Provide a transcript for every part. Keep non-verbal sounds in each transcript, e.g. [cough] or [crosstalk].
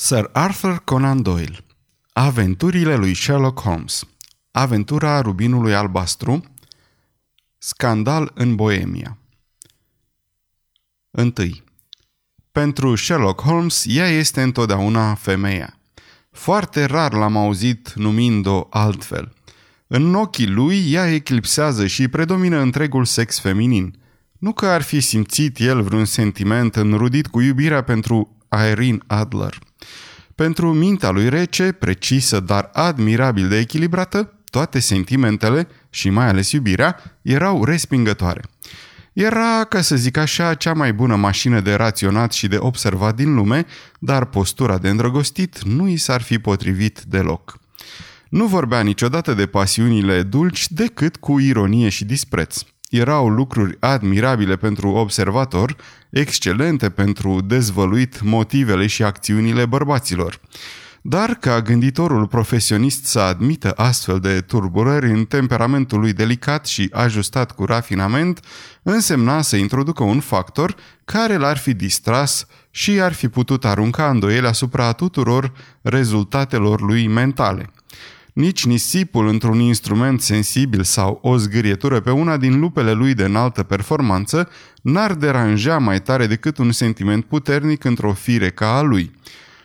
Sir Arthur Conan Doyle Aventurile lui Sherlock Holmes Aventura rubinului albastru Scandal în Boemia 1. Pentru Sherlock Holmes, ea este întotdeauna femeia. Foarte rar l-am auzit numind-o altfel. În ochii lui, ea eclipsează și predomină întregul sex feminin. Nu că ar fi simțit el vreun sentiment înrudit cu iubirea pentru Irene Adler – pentru mintea lui rece, precisă, dar admirabil de echilibrată, toate sentimentele, și mai ales iubirea, erau respingătoare. Era, ca să zic așa, cea mai bună mașină de raționat și de observat din lume, dar postura de îndrăgostit nu i s-ar fi potrivit deloc. Nu vorbea niciodată de pasiunile dulci decât cu ironie și dispreț erau lucruri admirabile pentru observator, excelente pentru dezvăluit motivele și acțiunile bărbaților. Dar ca gânditorul profesionist să admită astfel de turburări în temperamentul lui delicat și ajustat cu rafinament, însemna să introducă un factor care l-ar fi distras și ar fi putut arunca îndoiele asupra tuturor rezultatelor lui mentale – nici nisipul într-un instrument sensibil sau o zgârietură pe una din lupele lui de înaltă performanță n-ar deranja mai tare decât un sentiment puternic într-o fire ca a lui.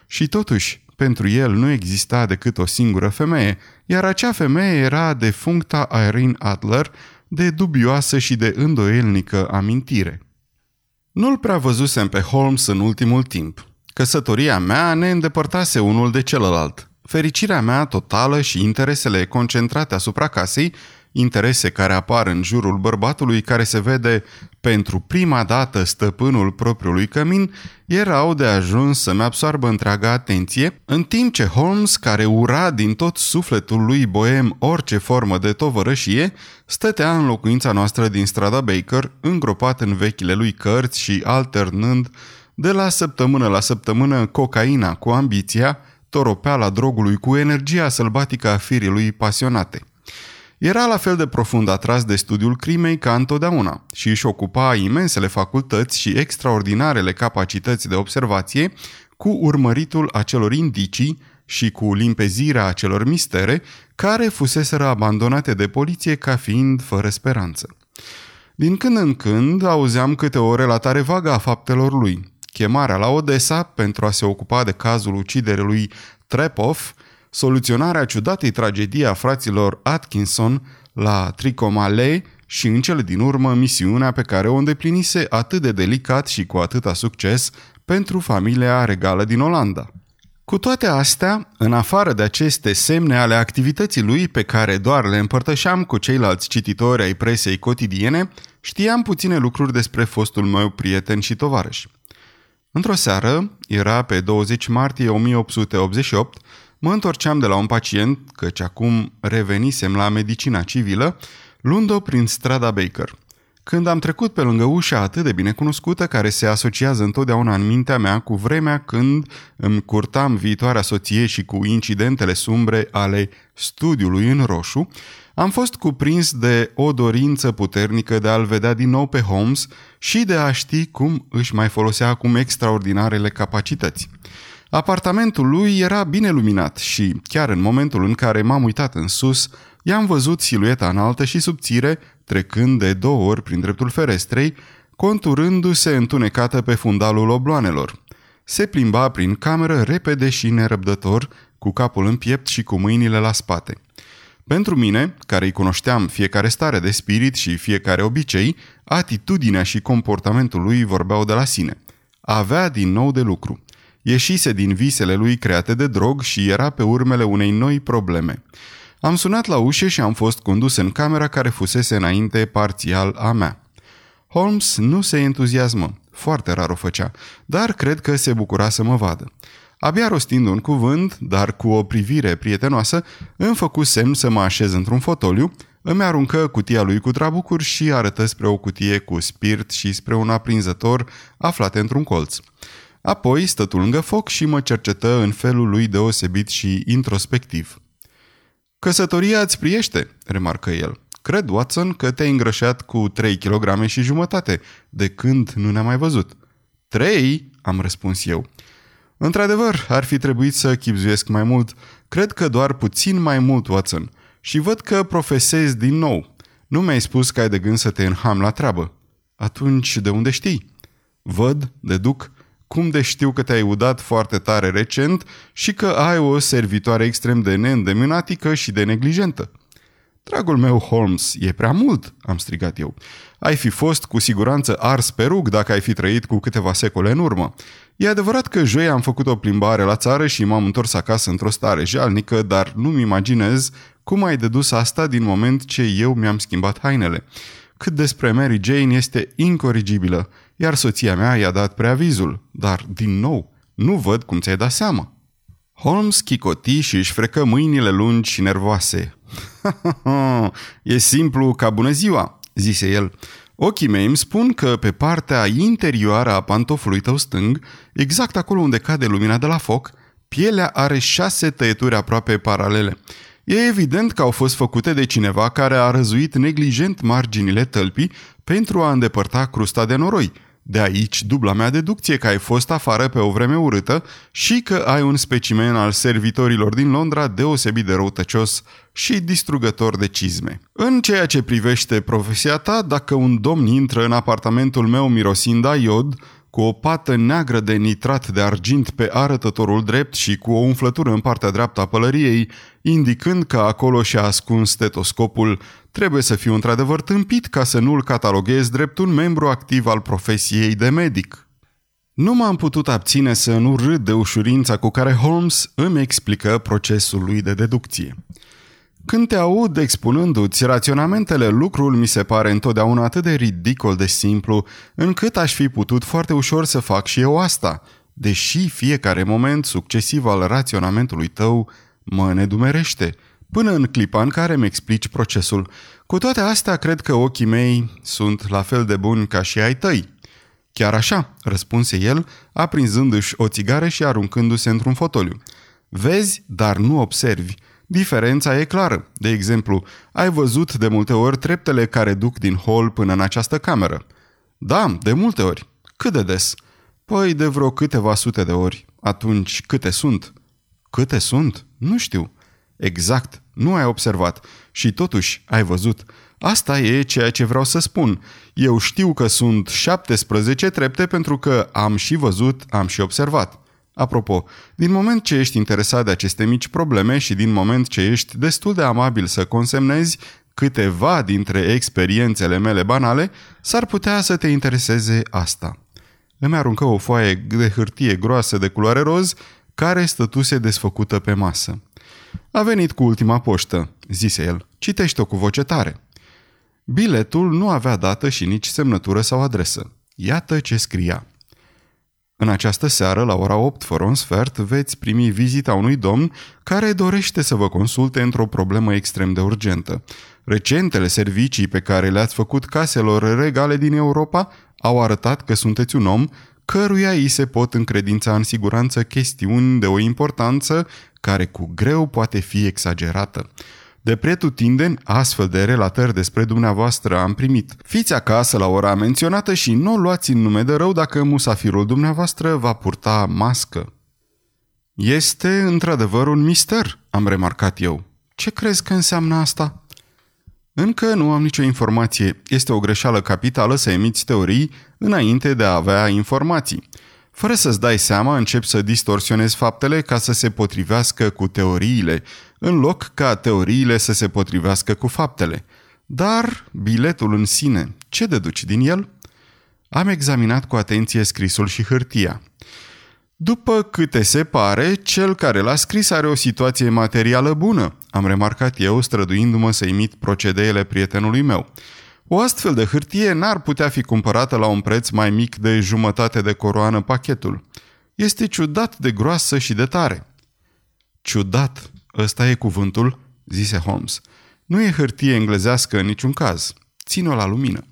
Și totuși, pentru el nu exista decât o singură femeie, iar acea femeie era defuncta Irene Adler, de dubioasă și de îndoielnică amintire. Nu-l prea văzusem pe Holmes în ultimul timp. Căsătoria mea ne îndepărtase unul de celălalt. Fericirea mea totală și interesele concentrate asupra casei, interese care apar în jurul bărbatului care se vede pentru prima dată stăpânul propriului cămin, erau de ajuns să-mi absoarbă întreaga atenție, în timp ce Holmes, care ura din tot sufletul lui boem orice formă de tovărășie, stătea în locuința noastră din strada Baker, îngropat în vechile lui cărți și alternând de la săptămână la săptămână cocaina cu ambiția, toropeala drogului cu energia sălbatică a firii lui pasionate. Era la fel de profund atras de studiul crimei ca întotdeauna și își ocupa imensele facultăți și extraordinarele capacități de observație cu urmăritul acelor indicii și cu limpezirea acelor mistere care fuseseră abandonate de poliție ca fiind fără speranță. Din când în când auzeam câte o relatare vagă a faptelor lui, chemarea la Odessa pentru a se ocupa de cazul uciderii lui Trepov, soluționarea ciudatei tragedii a fraților Atkinson la Tricomale și în cele din urmă misiunea pe care o îndeplinise atât de delicat și cu atâta succes pentru familia regală din Olanda. Cu toate astea, în afară de aceste semne ale activității lui pe care doar le împărtășeam cu ceilalți cititori ai presei cotidiene, știam puține lucruri despre fostul meu prieten și tovarăș. Într-o seară, era pe 20 martie 1888, mă întorceam de la un pacient, căci acum revenisem la medicina civilă, luând-o prin strada Baker. Când am trecut pe lângă ușa atât de bine cunoscută, care se asociază întotdeauna în mintea mea cu vremea când îmi curtam viitoarea soție și cu incidentele sumbre ale studiului în roșu, am fost cuprins de o dorință puternică de a-l vedea din nou pe Holmes și de a ști cum își mai folosea acum extraordinarele capacități. Apartamentul lui era bine luminat și, chiar în momentul în care m-am uitat în sus, i-am văzut silueta înaltă și subțire, trecând de două ori prin dreptul ferestrei, conturându-se întunecată pe fundalul obloanelor. Se plimba prin cameră repede și nerăbdător, cu capul în piept și cu mâinile la spate. Pentru mine, care îi cunoșteam fiecare stare de spirit și fiecare obicei, atitudinea și comportamentul lui vorbeau de la sine. Avea din nou de lucru. Ieșise din visele lui create de drog și era pe urmele unei noi probleme. Am sunat la ușă și am fost condus în camera care fusese înainte parțial a mea. Holmes nu se entuziasmă, foarte rar o făcea, dar cred că se bucura să mă vadă. Abia rostind un cuvânt, dar cu o privire prietenoasă, îmi făcu semn să mă așez într-un fotoliu, îmi aruncă cutia lui cu trabucuri și arătă spre o cutie cu spirit și spre un aprinzător aflate într-un colț. Apoi stătu lângă foc și mă cercetă în felul lui deosebit și introspectiv. Căsătoria îți priește, remarcă el. Cred, Watson, că te-ai îngrășat cu 3 kg și jumătate, de când nu ne-am mai văzut. Trei? am răspuns eu. Într-adevăr, ar fi trebuit să chipzuiesc mai mult. Cred că doar puțin mai mult, Watson. Și văd că profesezi din nou. Nu mi-ai spus că ai de gând să te înham la treabă. Atunci, de unde știi? Văd, deduc, cum de știu că te-ai udat foarte tare recent și că ai o servitoare extrem de neîndemânatică și de neglijentă. Dragul meu, Holmes, e prea mult, am strigat eu. Ai fi fost cu siguranță ars pe rug dacă ai fi trăit cu câteva secole în urmă. E adevărat că joi am făcut o plimbare la țară și m-am întors acasă într-o stare jalnică, dar nu-mi imaginez cum ai dedus asta din moment ce eu mi-am schimbat hainele. Cât despre Mary Jane este incorrigibilă, iar soția mea i-a dat preavizul, dar, din nou, nu văd cum ți-ai dat seama. Holmes chicoti și își frecă mâinile lungi și nervoase. [laughs] e simplu ca bună ziua, zise el. Ochii mei îmi spun că pe partea interioară a pantofului tău stâng, exact acolo unde cade lumina de la foc, pielea are șase tăieturi aproape paralele. E evident că au fost făcute de cineva care a răzuit neglijent marginile tălpii pentru a îndepărta crusta de noroi. De aici dubla mea deducție că ai fost afară pe o vreme urâtă și că ai un specimen al servitorilor din Londra deosebit de răutăcios și distrugător de cizme. În ceea ce privește profesia ta, dacă un domn intră în apartamentul meu mirosind a iod, cu o pată neagră de nitrat de argint pe arătătorul drept și cu o umflătură în partea dreaptă a pălăriei, indicând că acolo și-a ascuns stetoscopul, trebuie să fiu într-adevăr tâmpit ca să nu-l cataloghez drept un membru activ al profesiei de medic. Nu m-am putut abține să nu râd de ușurința cu care Holmes îmi explică procesul lui de deducție. Când te aud expunându-ți raționamentele, lucrul mi se pare întotdeauna atât de ridicol de simplu, încât aș fi putut foarte ușor să fac și eu asta, deși fiecare moment succesiv al raționamentului tău mă nedumerește, până în clipa în care îmi explici procesul. Cu toate astea, cred că ochii mei sunt la fel de buni ca și ai tăi. Chiar așa, răspunse el, aprinzându-și o țigară și aruncându-se într-un fotoliu. Vezi, dar nu observi. Diferența e clară. De exemplu, ai văzut de multe ori treptele care duc din hol până în această cameră. Da, de multe ori. Cât de des? Păi de vreo câteva sute de ori. Atunci câte sunt? Câte sunt? Nu știu. Exact, nu ai observat. Și totuși ai văzut. Asta e ceea ce vreau să spun. Eu știu că sunt 17 trepte pentru că am și văzut, am și observat. Apropo, din moment ce ești interesat de aceste mici probleme și din moment ce ești destul de amabil să consemnezi câteva dintre experiențele mele banale, s-ar putea să te intereseze asta. Îmi aruncă o foaie de hârtie groasă de culoare roz, care stătuse desfăcută pe masă. A venit cu ultima poștă, zise el. Citește-o cu voce tare. Biletul nu avea dată și nici semnătură sau adresă. Iată ce scria. În această seară, la ora 8 fără un sfert, veți primi vizita unui domn care dorește să vă consulte într-o problemă extrem de urgentă. Recentele servicii pe care le-ați făcut caselor regale din Europa au arătat că sunteți un om căruia îi se pot încredința în siguranță chestiuni de o importanță care cu greu poate fi exagerată. De pretutindeni, astfel de relatări despre dumneavoastră am primit. Fiți acasă la ora menționată și nu luați în nume de rău dacă musafirul dumneavoastră va purta mască. Este într-adevăr un mister, am remarcat eu. Ce crezi că înseamnă asta? Încă nu am nicio informație. Este o greșeală capitală să emiți teorii înainte de a avea informații. Fără să-ți dai seama, începi să distorsionezi faptele ca să se potrivească cu teoriile, în loc ca teoriile să se potrivească cu faptele. Dar biletul în sine, ce deduci din el? Am examinat cu atenție scrisul și hârtia. După câte se pare, cel care l-a scris are o situație materială bună, am remarcat eu, străduindu-mă să imit procedeele prietenului meu. O astfel de hârtie n-ar putea fi cumpărată la un preț mai mic de jumătate de coroană pachetul. Este ciudat de groasă și de tare. Ciudat, ăsta e cuvântul, zise Holmes. Nu e hârtie englezească în niciun caz. Ține-o la lumină.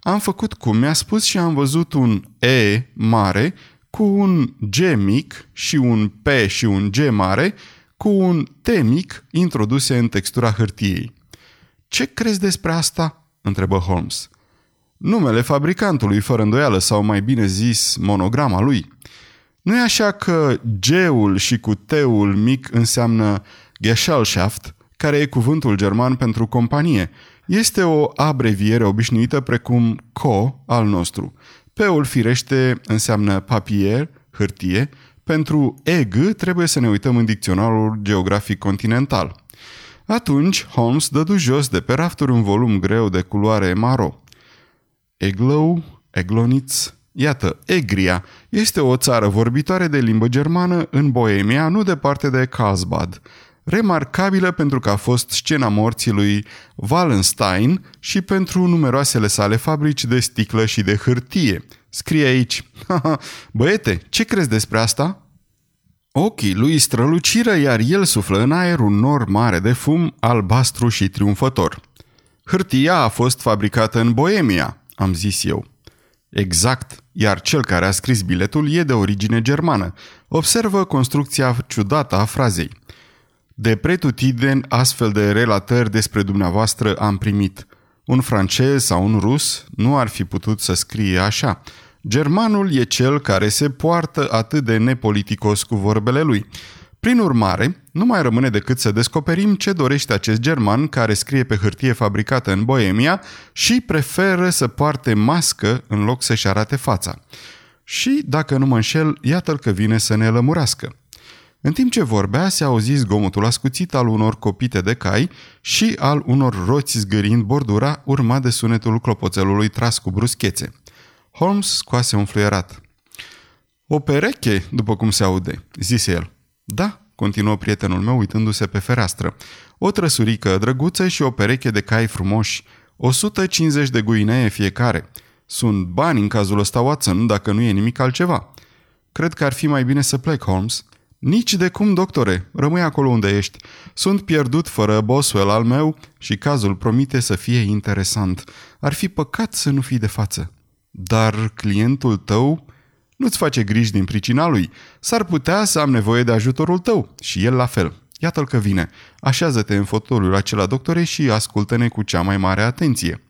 Am făcut cum mi-a spus și am văzut un E mare cu un G mic și un P și un G mare cu un T mic introduse în textura hârtiei. Ce crezi despre asta?" Întrebă Holmes. Numele fabricantului, fără îndoială, sau mai bine zis, monograma lui. Nu e așa că G-ul și cu T-ul mic înseamnă Gesellschaft, care e cuvântul german pentru companie. Este o abreviere obișnuită precum CO al nostru. P-ul firește înseamnă papier, hârtie. Pentru EG trebuie să ne uităm în dicționarul geografic continental. Atunci, Holmes dădu jos de pe rafturi un volum greu de culoare maro. Eglow, Eglonitz, Iată, Egria este o țară vorbitoare de limbă germană în Boemia, nu departe de Karlsbad, remarcabilă pentru că a fost scena morții lui Wallenstein și pentru numeroasele sale fabrici de sticlă și de hârtie. Scrie aici, [laughs] băiete, ce crezi despre asta? Ochii lui străluciră, iar el suflă în aer un nor mare de fum, albastru și triumfător. Hârtia a fost fabricată în Boemia, am zis eu. Exact, iar cel care a scris biletul e de origine germană. Observă construcția ciudată a frazei. De pretutiden astfel de relatări despre dumneavoastră am primit. Un francez sau un rus nu ar fi putut să scrie așa. Germanul e cel care se poartă atât de nepoliticos cu vorbele lui. Prin urmare, nu mai rămâne decât să descoperim ce dorește acest german care scrie pe hârtie fabricată în Boemia și preferă să poarte mască în loc să-și arate fața. Și, dacă nu mă înșel, iată-l că vine să ne lămurească. În timp ce vorbea, se auzi zgomotul ascuțit al unor copite de cai și al unor roți zgârind bordura, urmat de sunetul clopoțelului tras cu bruschețe. Holmes scoase un fluierat. O pereche, după cum se aude, zise el. Da, continuă prietenul meu uitându-se pe fereastră. O trăsurică drăguță și o pereche de cai frumoși. 150 de guinee fiecare. Sunt bani în cazul ăsta, Watson, dacă nu e nimic altceva. Cred că ar fi mai bine să plec, Holmes. Nici de cum, doctore, rămâi acolo unde ești. Sunt pierdut fără Boswell al meu și cazul promite să fie interesant. Ar fi păcat să nu fii de față. Dar clientul tău nu-ți face griji din pricina lui. S-ar putea să am nevoie de ajutorul tău și el la fel. Iată-l că vine. Așează-te în fotoliul acela, doctore, și ascultă-ne cu cea mai mare atenție.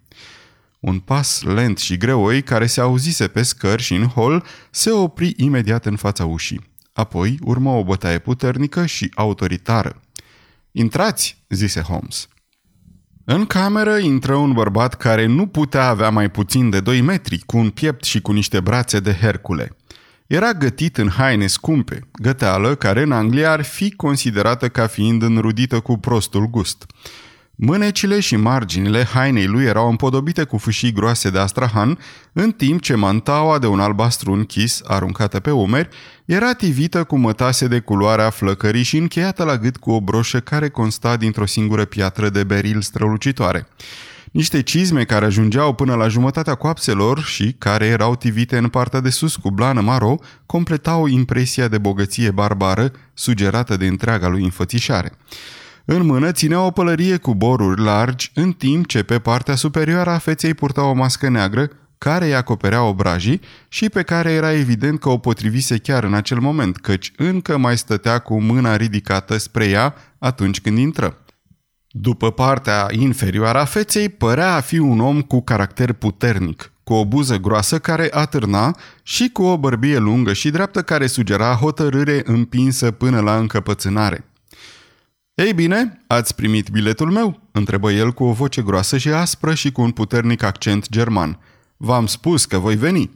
Un pas lent și greoi, care se auzise pe scări și în hol, se opri imediat în fața ușii. Apoi urmă o bătaie puternică și autoritară. Intrați, zise Holmes. În cameră intră un bărbat care nu putea avea mai puțin de 2 metri, cu un piept și cu niște brațe de Hercule. Era gătit în haine scumpe, găteală care în Anglia ar fi considerată ca fiind înrudită cu prostul gust. Mânecile și marginile hainei lui erau împodobite cu fâșii groase de astrahan, în timp ce mantaua de un albastru închis, aruncată pe umeri, era tivită cu mătase de culoarea flăcării și încheiată la gât cu o broșă care consta dintr-o singură piatră de beril strălucitoare. Niște cizme care ajungeau până la jumătatea coapselor și care erau tivite în partea de sus cu blană maro, completau impresia de bogăție barbară sugerată de întreaga lui înfățișare. În mână ținea o pălărie cu boruri largi, în timp ce pe partea superioară a feței purta o mască neagră, care îi acoperea obrajii și pe care era evident că o potrivise chiar în acel moment, căci încă mai stătea cu mâna ridicată spre ea atunci când intră. După partea inferioară a feței, părea a fi un om cu caracter puternic, cu o buză groasă care atârna și cu o bărbie lungă și dreaptă care sugera hotărâre împinsă până la încăpățânare. Ei bine, ați primit biletul meu?" întrebă el cu o voce groasă și aspră și cu un puternic accent german. V-am spus că voi veni."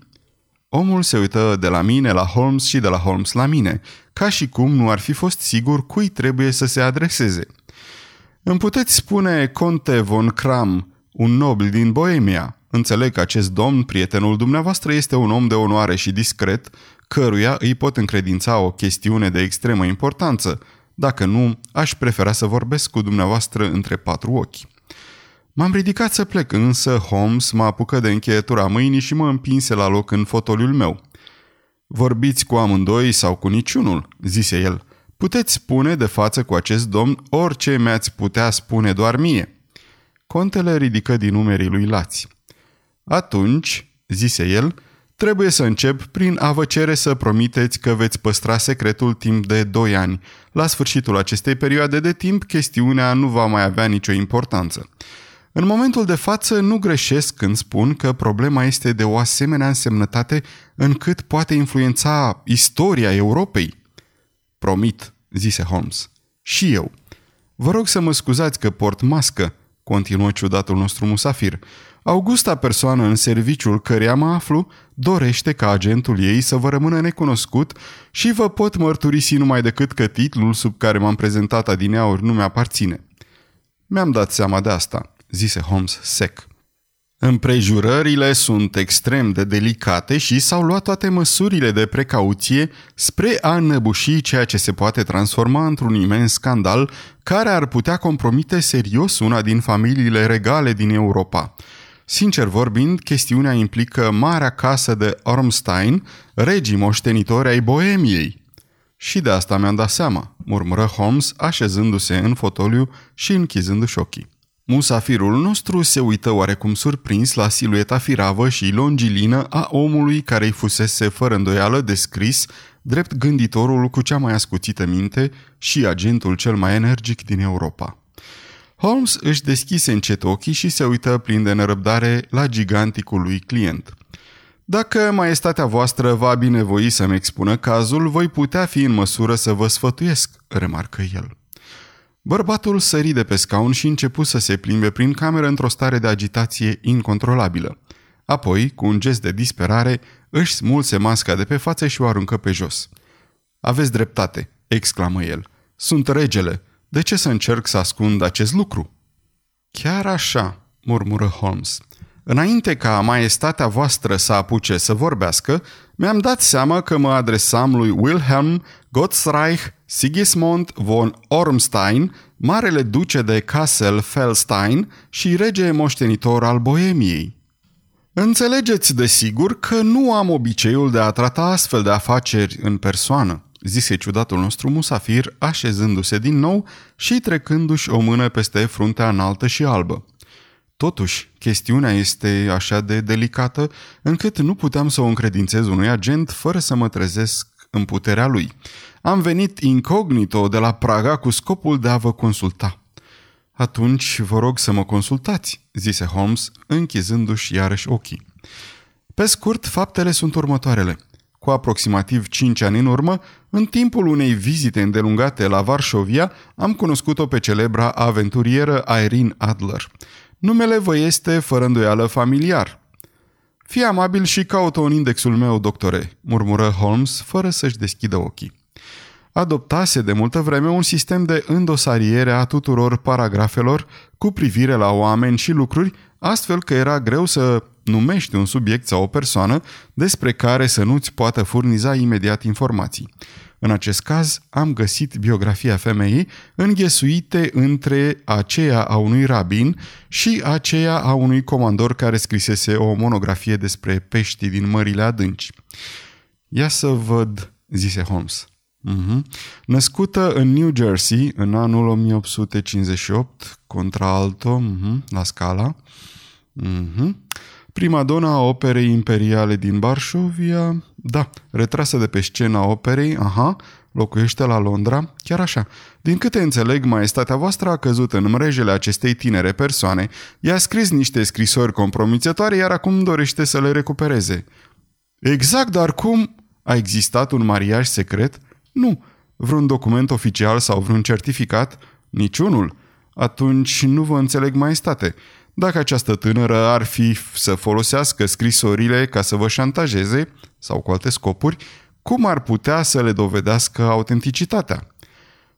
Omul se uită de la mine la Holmes și de la Holmes la mine, ca și cum nu ar fi fost sigur cui trebuie să se adreseze. Îmi puteți spune Conte von Kram, un nobil din Boemia. Înțeleg că acest domn, prietenul dumneavoastră, este un om de onoare și discret, căruia îi pot încredința o chestiune de extremă importanță, dacă nu, aș prefera să vorbesc cu dumneavoastră între patru ochi. M-am ridicat să plec, însă Holmes mă apucă de încheietura mâinii și mă împinse la loc în fotoliul meu. Vorbiți cu amândoi sau cu niciunul, zise el. Puteți spune de față cu acest domn orice mi-ați putea spune doar mie. Contele ridică din numerii lui lați. Atunci, zise el, Trebuie să încep prin a vă cere să promiteți că veți păstra secretul timp de 2 ani. La sfârșitul acestei perioade de timp, chestiunea nu va mai avea nicio importanță. În momentul de față nu greșesc când spun că problema este de o asemenea însemnătate încât poate influența istoria Europei. Promit, zise Holmes. Și eu. Vă rog să mă scuzați că port mască, continuă ciudatul nostru musafir. Augusta persoană în serviciul căreia mă aflu dorește ca agentul ei să vă rămână necunoscut și vă pot mărturisi numai decât că titlul sub care m-am prezentat adineauri nu mi-aparține. Mi-am dat seama de asta, zise Holmes sec. Împrejurările sunt extrem de delicate și s-au luat toate măsurile de precauție spre a înăbuși ceea ce se poate transforma într-un imens scandal care ar putea compromite serios una din familiile regale din Europa. Sincer vorbind, chestiunea implică marea casă de Ormstein, regii moștenitori ai Boemiei. Și de asta mi-am dat seama, murmură Holmes, așezându-se în fotoliu și închizându-și ochii. Musafirul nostru se uită oarecum surprins la silueta firavă și longilină a omului care îi fusese fără îndoială descris drept gânditorul cu cea mai ascuțită minte și agentul cel mai energic din Europa. Holmes își deschise încet ochii și se uită plin de nerăbdare la giganticul lui client. Dacă maestatea voastră va binevoi să-mi expună cazul, voi putea fi în măsură să vă sfătuiesc, remarcă el. Bărbatul sări de pe scaun și începu să se plimbe prin cameră într-o stare de agitație incontrolabilă. Apoi, cu un gest de disperare, își smulse masca de pe față și o aruncă pe jos. Aveți dreptate, exclamă el. Sunt regele. De ce să încerc să ascund acest lucru? Chiar așa, murmură Holmes. Înainte ca maestatea voastră să apuce să vorbească, mi-am dat seama că mă adresam lui Wilhelm Gottsreich Sigismund von Ormstein, marele duce de Kassel-Felstein și rege moștenitor al Boemiei. Înțelegeți desigur că nu am obiceiul de a trata astfel de afaceri în persoană, zise ciudatul nostru musafir, așezându-se din nou și trecându-și o mână peste fruntea înaltă și albă. Totuși, chestiunea este așa de delicată încât nu puteam să o încredințez unui agent fără să mă trezesc în puterea lui. Am venit incognito de la Praga cu scopul de a vă consulta. Atunci vă rog să mă consultați, zise Holmes, închizându-și iarăși ochii. Pe scurt, faptele sunt următoarele. Cu aproximativ 5 ani în urmă, în timpul unei vizite îndelungate la Varșovia, am cunoscut-o pe celebra aventurieră Irene Adler. Numele vă este, fără îndoială, familiar. Fii amabil și caută un indexul meu, doctore, murmură Holmes, fără să-și deschidă ochii. Adoptase de multă vreme un sistem de îndosariere a tuturor paragrafelor cu privire la oameni și lucruri, astfel că era greu să numești un subiect sau o persoană despre care să nu-ți poată furniza imediat informații. În acest caz, am găsit biografia femeii înghesuite între aceea a unui rabin și aceea a unui comandor care scrisese o monografie despre pești din mările adânci. Ia să văd, zise Holmes. Uh-huh. Născută în New Jersey în anul 1858, contra alto, uh-huh, la Scala. Uh-huh. Prima dona a operei imperiale din Varșovia, da, retrasă de pe scena operei, aha, locuiește la Londra, chiar așa. Din câte înțeleg, maestatea voastră a căzut în mrejele acestei tinere persoane, i-a scris niște scrisori compromițătoare, iar acum dorește să le recupereze. Exact, dar cum? A existat un mariaj secret? Nu. Vreun document oficial sau vreun certificat? Niciunul. Atunci nu vă înțeleg maestate. Dacă această tânără ar fi să folosească scrisorile ca să vă șantajeze, sau cu alte scopuri, cum ar putea să le dovedească autenticitatea?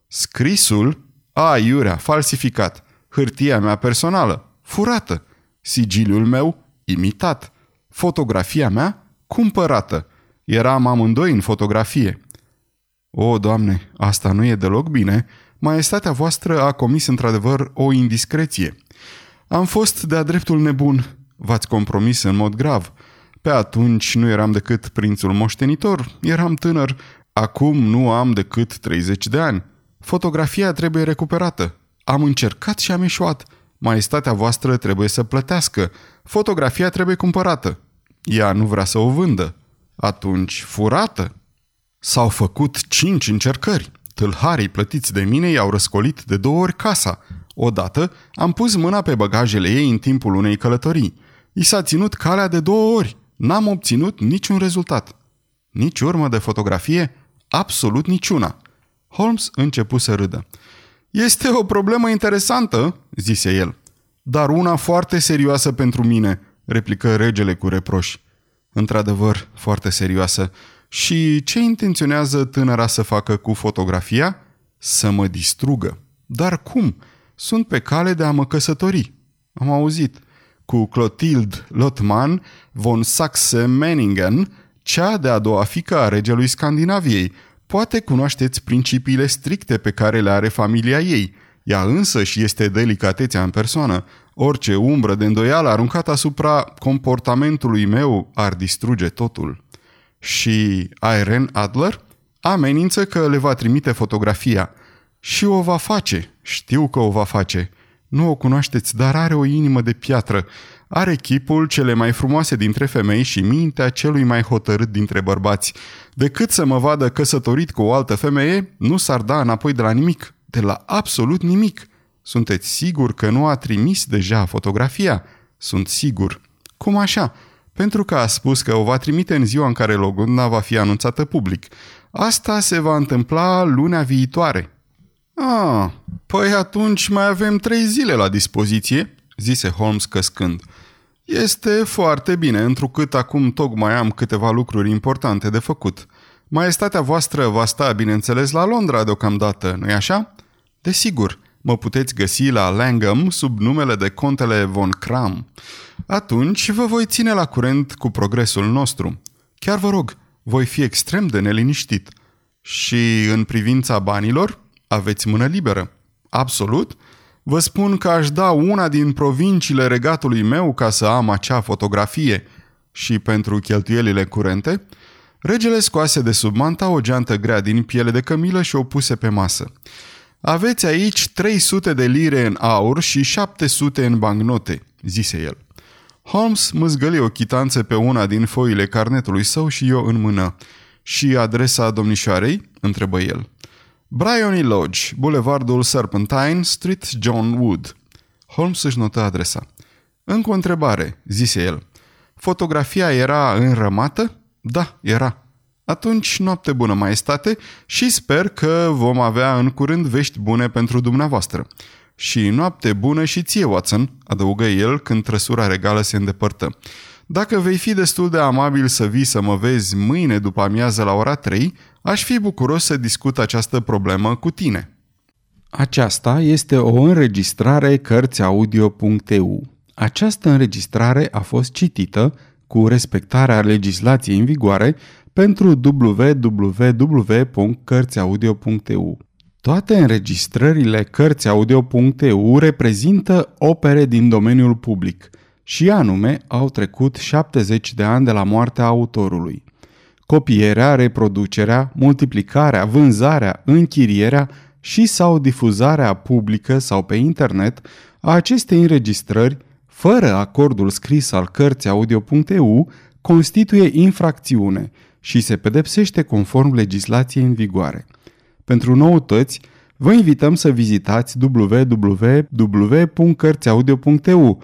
Scrisul, a, iurea, falsificat, hârtia mea personală, furată, sigiliul meu, imitat, fotografia mea, cumpărată. Eram amândoi în fotografie. O, Doamne, asta nu e deloc bine. Maestatea voastră a comis într-adevăr o indiscreție. Am fost de-a dreptul nebun. V-ați compromis în mod grav. Pe atunci nu eram decât prințul moștenitor, eram tânăr. Acum nu am decât 30 de ani. Fotografia trebuie recuperată. Am încercat și am eșuat. Maestatea voastră trebuie să plătească. Fotografia trebuie cumpărată. Ea nu vrea să o vândă. Atunci, furată. S-au făcut cinci încercări. Tâlharii plătiți de mine i-au răscolit de două ori casa. Odată am pus mâna pe bagajele ei în timpul unei călătorii. I s-a ținut calea de două ori. N-am obținut niciun rezultat. Nici urmă de fotografie? Absolut niciuna. Holmes începu să râdă. Este o problemă interesantă, zise el. Dar una foarte serioasă pentru mine, replică regele cu reproș. Într-adevăr, foarte serioasă. Și ce intenționează tânăra să facă cu fotografia? Să mă distrugă. Dar cum? Sunt pe cale de a mă căsători. Am auzit. Cu Clotilde Lotman von Saxe-Menningen, cea de-a doua fică a regelui Scandinaviei. Poate cunoașteți principiile stricte pe care le are familia ei. Ea însă și este delicatețea în persoană. Orice umbră de îndoială aruncată asupra comportamentului meu ar distruge totul. Și Irene Adler amenință că le va trimite fotografia. Și o va face. Știu că o va face. Nu o cunoașteți, dar are o inimă de piatră. Are chipul cele mai frumoase dintre femei și mintea celui mai hotărât dintre bărbați. Decât să mă vadă căsătorit cu o altă femeie, nu s-ar da înapoi de la nimic. De la absolut nimic. Sunteți sigur că nu a trimis deja fotografia? Sunt sigur. Cum așa? Pentru că a spus că o va trimite în ziua în care logunda va fi anunțată public. Asta se va întâmpla lunea viitoare. Ah, păi atunci mai avem trei zile la dispoziție, zise Holmes căscând. Este foarte bine, întrucât acum tocmai am câteva lucruri importante de făcut. Maestatea voastră va sta, bineînțeles, la Londra deocamdată, nu-i așa? Desigur, mă puteți găsi la Langham sub numele de contele von Cram. Atunci vă voi ține la curent cu progresul nostru. Chiar vă rog, voi fi extrem de neliniștit. Și în privința banilor, aveți mână liberă. Absolut. Vă spun că aș da una din provinciile regatului meu ca să am acea fotografie și pentru cheltuielile curente, regele scoase de sub manta o geantă grea din piele de cămilă și o puse pe masă. Aveți aici 300 de lire în aur și 700 în bancnote, zise el. Holmes mâzgăli o chitanță pe una din foile carnetului său și eu în mână. Și adresa domnișoarei? întrebă el. Bryony Lodge, Boulevardul Serpentine, Street John Wood. Holmes își notă adresa. Încă o întrebare, zise el. Fotografia era înrămată? Da, era. Atunci, noapte bună, maestate, și sper că vom avea în curând vești bune pentru dumneavoastră. Și noapte bună și ție, Watson, adăugă el când trăsura regală se îndepărtă. Dacă vei fi destul de amabil să vii să mă vezi mâine după amiază la ora 3, aș fi bucuros să discut această problemă cu tine. Aceasta este o înregistrare Cărțiaudio.eu. Această înregistrare a fost citită cu respectarea legislației în vigoare pentru www.cărțiaudio.eu. Toate înregistrările Cărțiaudio.eu reprezintă opere din domeniul public și anume au trecut 70 de ani de la moartea autorului. Copierea, reproducerea, multiplicarea, vânzarea, închirierea și sau difuzarea publică sau pe internet a acestei înregistrări, fără acordul scris al cărții audio.eu, constituie infracțiune și se pedepsește conform legislației în vigoare. Pentru noutăți, vă invităm să vizitați www.cărțiaudio.eu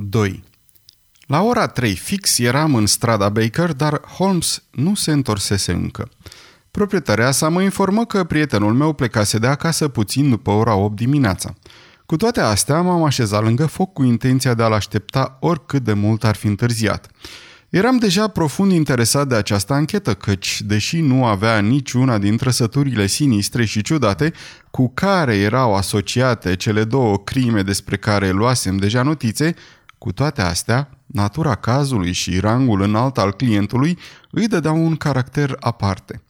2. La ora 3 fix eram în strada Baker, dar Holmes nu se întorsese încă. Proprietarea sa mă informă că prietenul meu plecase de acasă puțin după ora 8 dimineața. Cu toate astea, m-am așezat lângă foc cu intenția de a-l aștepta oricât de mult ar fi întârziat. Eram deja profund interesat de această anchetă, căci, deși nu avea niciuna din trăsăturile sinistre și ciudate cu care erau asociate cele două crime despre care luasem deja notițe, cu toate astea, natura cazului și rangul înalt al clientului îi dădeau un caracter aparte.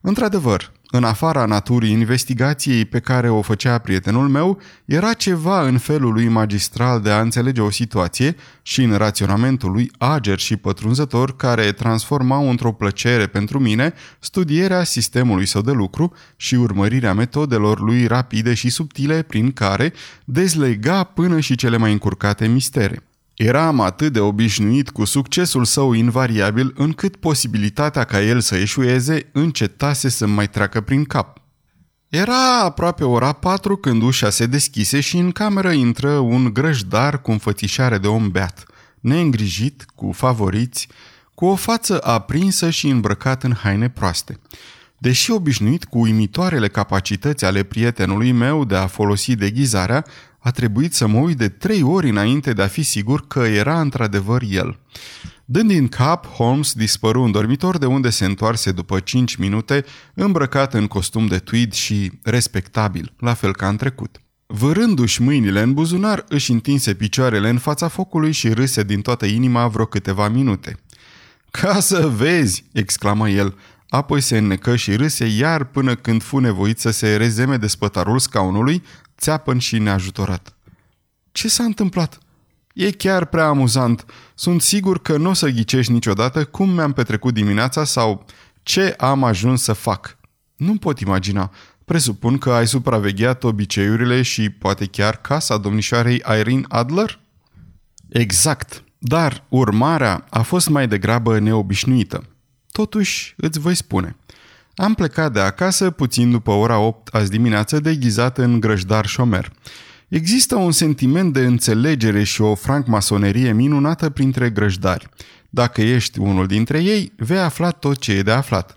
Într-adevăr, În afara naturii investigației pe care o făcea prietenul meu, era ceva în felul lui magistral de a înțelege o situație și în raționamentul lui ager și pătrunzător care transformau într-o plăcere pentru mine studierea sistemului său de lucru și urmărirea metodelor lui rapide și subtile prin care dezlega până și cele mai încurcate mistere. Eram atât de obișnuit cu succesul său invariabil încât posibilitatea ca el să eșueze încetase să mai treacă prin cap. Era aproape ora patru când ușa se deschise și în cameră intră un grăjdar cu înfățișare de om beat, neîngrijit, cu favoriți, cu o față aprinsă și îmbrăcat în haine proaste. Deși obișnuit cu uimitoarele capacități ale prietenului meu de a folosi deghizarea, a trebuit să mă uit de trei ori înainte de a fi sigur că era într-adevăr el. Dând din cap, Holmes dispăru în dormitor de unde se întoarse după cinci minute, îmbrăcat în costum de tweed și respectabil, la fel ca în trecut. Vârându-și mâinile în buzunar, își întinse picioarele în fața focului și râse din toată inima vreo câteva minute. Ca să vezi!" exclamă el, apoi se înnecă și râse iar până când fu nevoit să se rezeme de spătarul scaunului, țeapăn și neajutorat. Ce s-a întâmplat? E chiar prea amuzant. Sunt sigur că nu o să ghicești niciodată cum mi-am petrecut dimineața sau ce am ajuns să fac. Nu pot imagina. Presupun că ai supravegheat obiceiurile și poate chiar casa domnișoarei Irene Adler? Exact. Dar urmarea a fost mai degrabă neobișnuită. Totuși, îți voi spune. Am plecat de acasă puțin după ora 8 azi dimineață deghizat în grăjdar șomer. Există un sentiment de înțelegere și o francmasonerie minunată printre grăjdari. Dacă ești unul dintre ei, vei afla tot ce e de aflat.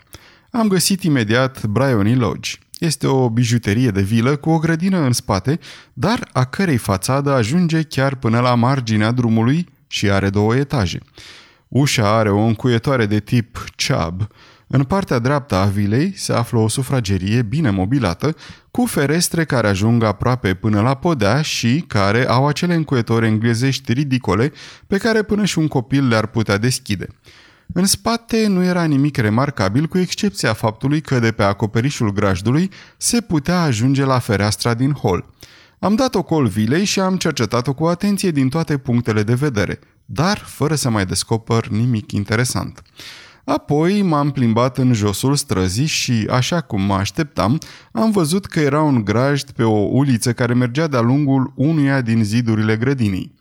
Am găsit imediat Bryony Lodge. Este o bijuterie de vilă cu o grădină în spate, dar a cărei fațadă ajunge chiar până la marginea drumului și are două etaje. Ușa are o încuietoare de tip Chubb, în partea dreaptă a vilei se află o sufragerie bine mobilată, cu ferestre care ajung aproape până la podea și care au acele încuietori englezești ridicole pe care până și un copil le-ar putea deschide. În spate nu era nimic remarcabil cu excepția faptului că de pe acoperișul grajdului se putea ajunge la fereastra din hol. Am dat o col vilei și am cercetat-o cu atenție din toate punctele de vedere, dar fără să mai descoper nimic interesant. Apoi m-am plimbat în josul străzii și, așa cum mă așteptam, am văzut că era un grajd pe o uliță care mergea de-a lungul unuia din zidurile grădinii.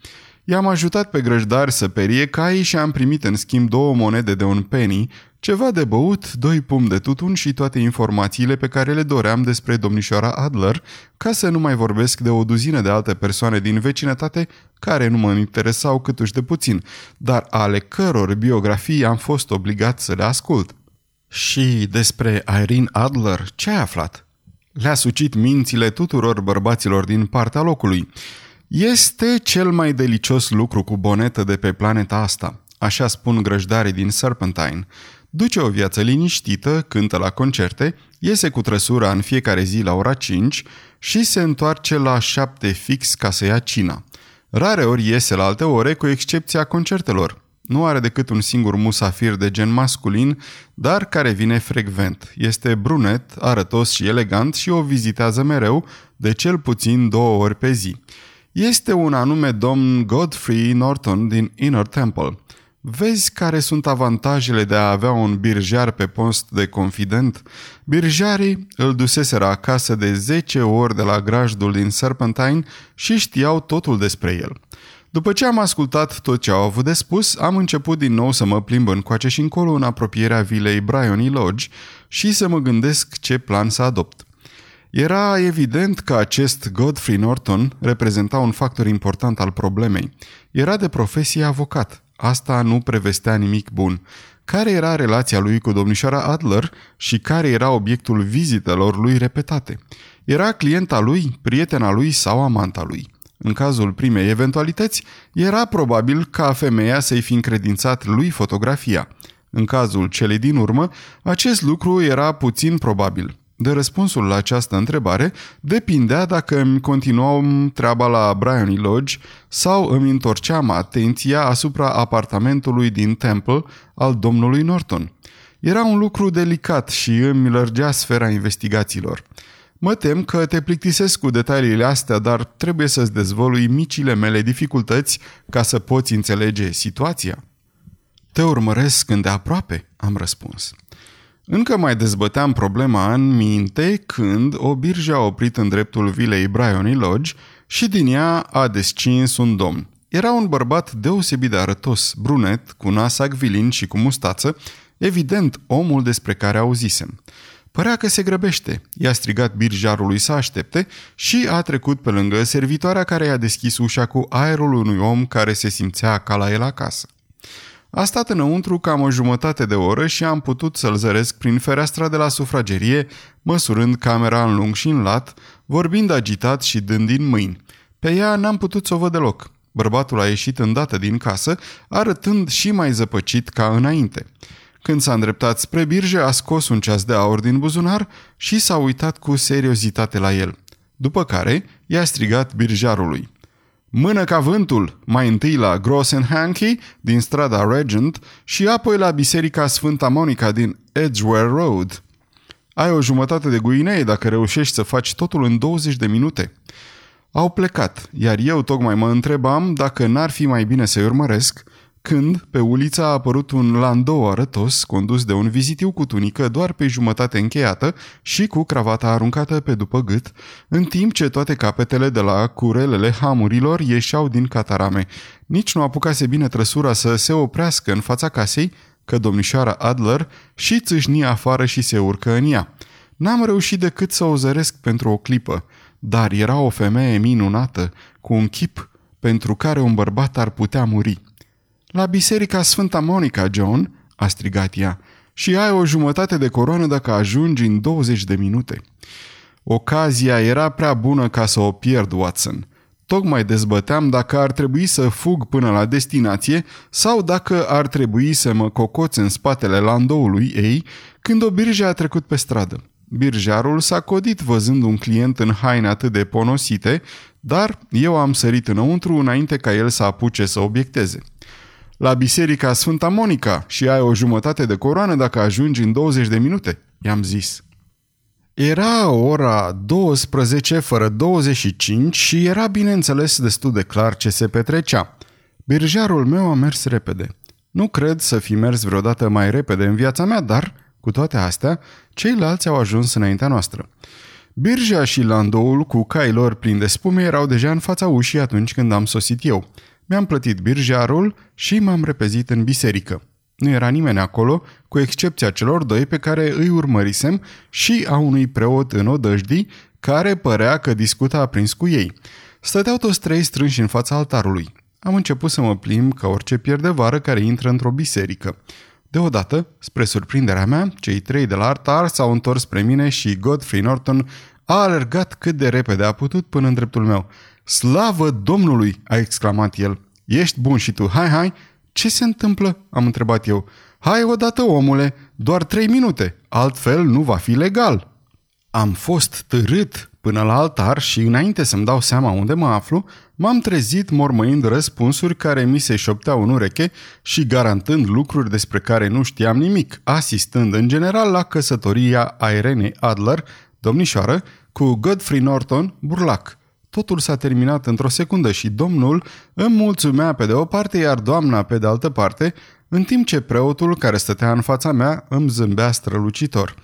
I-am ajutat pe grăjdar să perie cai și am primit în schimb două monede de un penny, ceva de băut, doi pum de tutun și toate informațiile pe care le doream despre domnișoara Adler, ca să nu mai vorbesc de o duzină de alte persoane din vecinătate care nu mă interesau câtuși de puțin, dar ale căror biografii am fost obligat să le ascult. Și despre Irene Adler, ce ai aflat? Le-a sucit mințile tuturor bărbaților din partea locului. Este cel mai delicios lucru cu bonetă de pe planeta asta, așa spun grăjdarii din Serpentine. Duce o viață liniștită, cântă la concerte, iese cu trăsura în fiecare zi la ora 5 și se întoarce la 7 fix ca să ia cina. Rare ori iese la alte ore, cu excepția concertelor. Nu are decât un singur musafir de gen masculin, dar care vine frecvent. Este brunet, arătos și elegant și o vizitează mereu, de cel puțin două ori pe zi. Este un anume domn Godfrey Norton din Inner Temple. Vezi care sunt avantajele de a avea un birjar pe post de confident? Birjarii îl duseseră acasă de 10 ori de la grajdul din Serpentine și știau totul despre el. După ce am ascultat tot ce au avut de spus, am început din nou să mă plimb încoace și încolo în apropierea vilei Bryony Lodge și să mă gândesc ce plan să adopt. Era evident că acest Godfrey Norton reprezenta un factor important al problemei. Era de profesie avocat. Asta nu prevestea nimic bun. Care era relația lui cu domnișoara Adler și care era obiectul vizitelor lui repetate? Era clienta lui, prietena lui sau amanta lui? În cazul primei eventualități, era probabil ca femeia să-i fi încredințat lui fotografia. În cazul celei din urmă, acest lucru era puțin probabil. De răspunsul la această întrebare depindea dacă îmi continuam treaba la Bryony Lodge sau îmi întorceam atenția asupra apartamentului din Temple al domnului Norton. Era un lucru delicat și îmi lărgea sfera investigațiilor. Mă tem că te plictisesc cu detaliile astea, dar trebuie să-ți dezvolui micile mele dificultăți ca să poți înțelege situația. Te urmăresc când de aproape, am răspuns. Încă mai dezbăteam problema în minte când o birjă a oprit în dreptul vilei Bryony Lodge și din ea a descins un domn. Era un bărbat deosebit de arătos, brunet, cu nas acvilin și cu mustață, evident omul despre care auzisem. Părea că se grăbește. I-a strigat birjarului să aștepte și a trecut pe lângă servitoarea care i-a deschis ușa cu aerul unui om care se simțea ca la el acasă. A stat înăuntru cam o jumătate de oră și am putut să-l zăresc prin fereastra de la sufragerie, măsurând camera în lung și în lat, vorbind agitat și dând din mâini. Pe ea n-am putut să o văd deloc. Bărbatul a ieșit îndată din casă, arătând și mai zăpăcit ca înainte. Când s-a îndreptat spre birge, a scos un ceas de aur din buzunar și s-a uitat cu seriozitate la el. După care i-a strigat birjarului. Mână ca vântul, mai întâi la Grossenhanky din strada Regent și apoi la Biserica Sfânta Monica din Edgware Road. Ai o jumătate de guinee dacă reușești să faci totul în 20 de minute. Au plecat, iar eu tocmai mă întrebam dacă n-ar fi mai bine să-i urmăresc, când pe uliță a apărut un landou arătos condus de un vizitiu cu tunică doar pe jumătate încheiată și cu cravata aruncată pe după gât, în timp ce toate capetele de la curelele hamurilor ieșeau din catarame. Nici nu apucase bine trăsura să se oprească în fața casei, că domnișoara Adler și țâșni afară și se urcă în ea. N-am reușit decât să o zăresc pentru o clipă, dar era o femeie minunată, cu un chip pentru care un bărbat ar putea muri. La biserica Sfânta Monica, John, a strigat ea, și ai o jumătate de coroană dacă ajungi în 20 de minute. Ocazia era prea bună ca să o pierd, Watson. Tocmai dezbăteam dacă ar trebui să fug până la destinație sau dacă ar trebui să mă cocoț în spatele landoului ei când o birjă a trecut pe stradă. Birjarul s-a codit văzând un client în haine atât de ponosite, dar eu am sărit înăuntru înainte ca el să apuce să obiecteze la biserica Sfânta Monica și ai o jumătate de coroană dacă ajungi în 20 de minute, i-am zis. Era ora 12 fără 25 și era bineînțeles destul de clar ce se petrecea. Birjarul meu a mers repede. Nu cred să fi mers vreodată mai repede în viața mea, dar, cu toate astea, ceilalți au ajuns înaintea noastră. Birja și landoul cu cailor plini de spume erau deja în fața ușii atunci când am sosit eu. Mi-am plătit birjarul și m-am repezit în biserică. Nu era nimeni acolo, cu excepția celor doi pe care îi urmărisem și a unui preot în odăjdii, care părea că discuta aprins cu ei. Stăteau toți trei strânși în fața altarului. Am început să mă plimb ca orice pierde vară care intră într-o biserică. Deodată, spre surprinderea mea, cei trei de la altar s-au întors spre mine și Godfrey Norton a alergat cât de repede a putut până în dreptul meu. Slavă Domnului!" a exclamat el. Ești bun și tu, hai, hai!" Ce se întâmplă?" am întrebat eu. Hai odată, omule, doar trei minute, altfel nu va fi legal." Am fost târât până la altar și înainte să-mi dau seama unde mă aflu, m-am trezit mormăind răspunsuri care mi se șopteau în ureche și garantând lucruri despre care nu știam nimic, asistând în general la căsătoria Irene Adler, domnișoară, cu Godfrey Norton, burlac. Totul s-a terminat într-o secundă și domnul îmi mulțumea pe de o parte, iar doamna pe de altă parte, în timp ce preotul care stătea în fața mea îmi zâmbea strălucitor.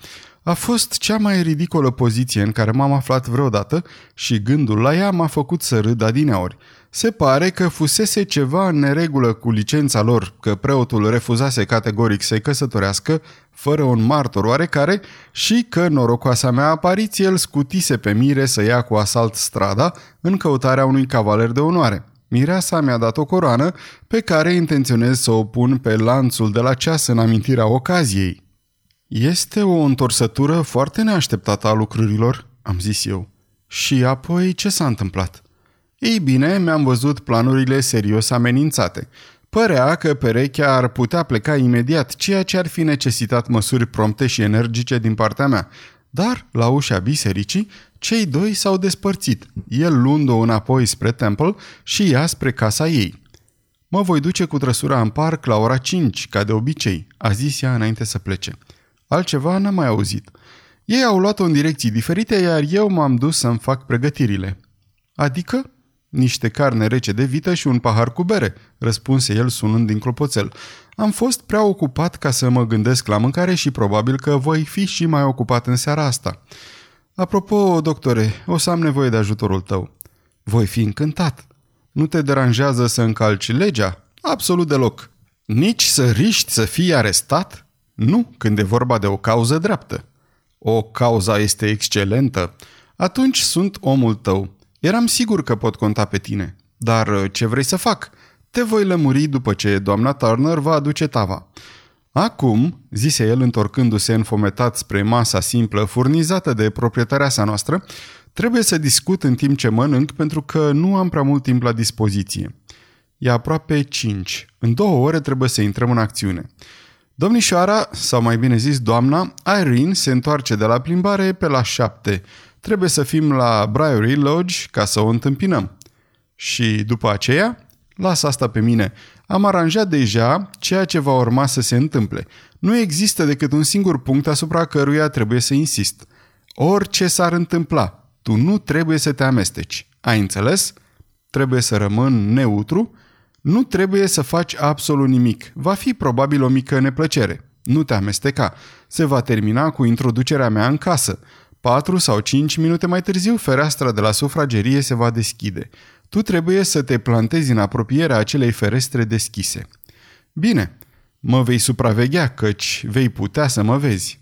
A fost cea mai ridicolă poziție în care m-am aflat vreodată și gândul la ea m-a făcut să râd adineori. Se pare că fusese ceva în neregulă cu licența lor, că preotul refuzase categoric să-i căsătorească, fără un martor oarecare, și că norocoasa mea apariție îl scutise pe mire să ia cu asalt strada în căutarea unui cavaler de onoare. Mireasa mi-a dat o coroană pe care intenționez să o pun pe lanțul de la ceas în amintirea ocaziei. Este o întorsătură foarte neașteptată a lucrurilor, am zis eu. Și apoi ce s-a întâmplat? Ei bine, mi-am văzut planurile serios amenințate. Părea că perechea ar putea pleca imediat, ceea ce ar fi necesitat măsuri prompte și energice din partea mea. Dar, la ușa bisericii, cei doi s-au despărțit, el luând-o înapoi spre Temple și ea spre casa ei. Mă voi duce cu trăsura în parc la ora 5, ca de obicei, a zis ea înainte să plece. Altceva n-am mai auzit. Ei au luat-o în direcții diferite, iar eu m-am dus să-mi fac pregătirile. Adică? Niște carne rece de vită și un pahar cu bere, răspunse el sunând din clopoțel. Am fost prea ocupat ca să mă gândesc la mâncare și probabil că voi fi și mai ocupat în seara asta. Apropo, doctore, o să am nevoie de ajutorul tău. Voi fi încântat. Nu te deranjează să încalci legea? Absolut deloc. Nici să riști să fii arestat? Nu, când e vorba de o cauză dreaptă. O cauza este excelentă. Atunci sunt omul tău. Eram sigur că pot conta pe tine. Dar uh, ce vrei să fac? Te voi lămuri după ce doamna Turner va aduce tava. Acum, zise el întorcându-se înfometat spre masa simplă furnizată de proprietarea sa noastră, trebuie să discut în timp ce mănânc pentru că nu am prea mult timp la dispoziție. E aproape 5. În două ore trebuie să intrăm în acțiune. Domnișoara, sau mai bine zis doamna, Irene se întoarce de la plimbare pe la 7. Trebuie să fim la Briery Lodge ca să o întâmpinăm. Și după aceea, lasă asta pe mine, am aranjat deja ceea ce va urma să se întâmple. Nu există decât un singur punct asupra căruia trebuie să insist. Orice s-ar întâmpla, tu nu trebuie să te amesteci. Ai înțeles? Trebuie să rămân neutru nu trebuie să faci absolut nimic. Va fi probabil o mică neplăcere. Nu te amesteca. Se va termina cu introducerea mea în casă. Patru sau cinci minute mai târziu, fereastra de la sufragerie se va deschide. Tu trebuie să te plantezi în apropierea acelei ferestre deschise. Bine, mă vei supraveghea, căci vei putea să mă vezi.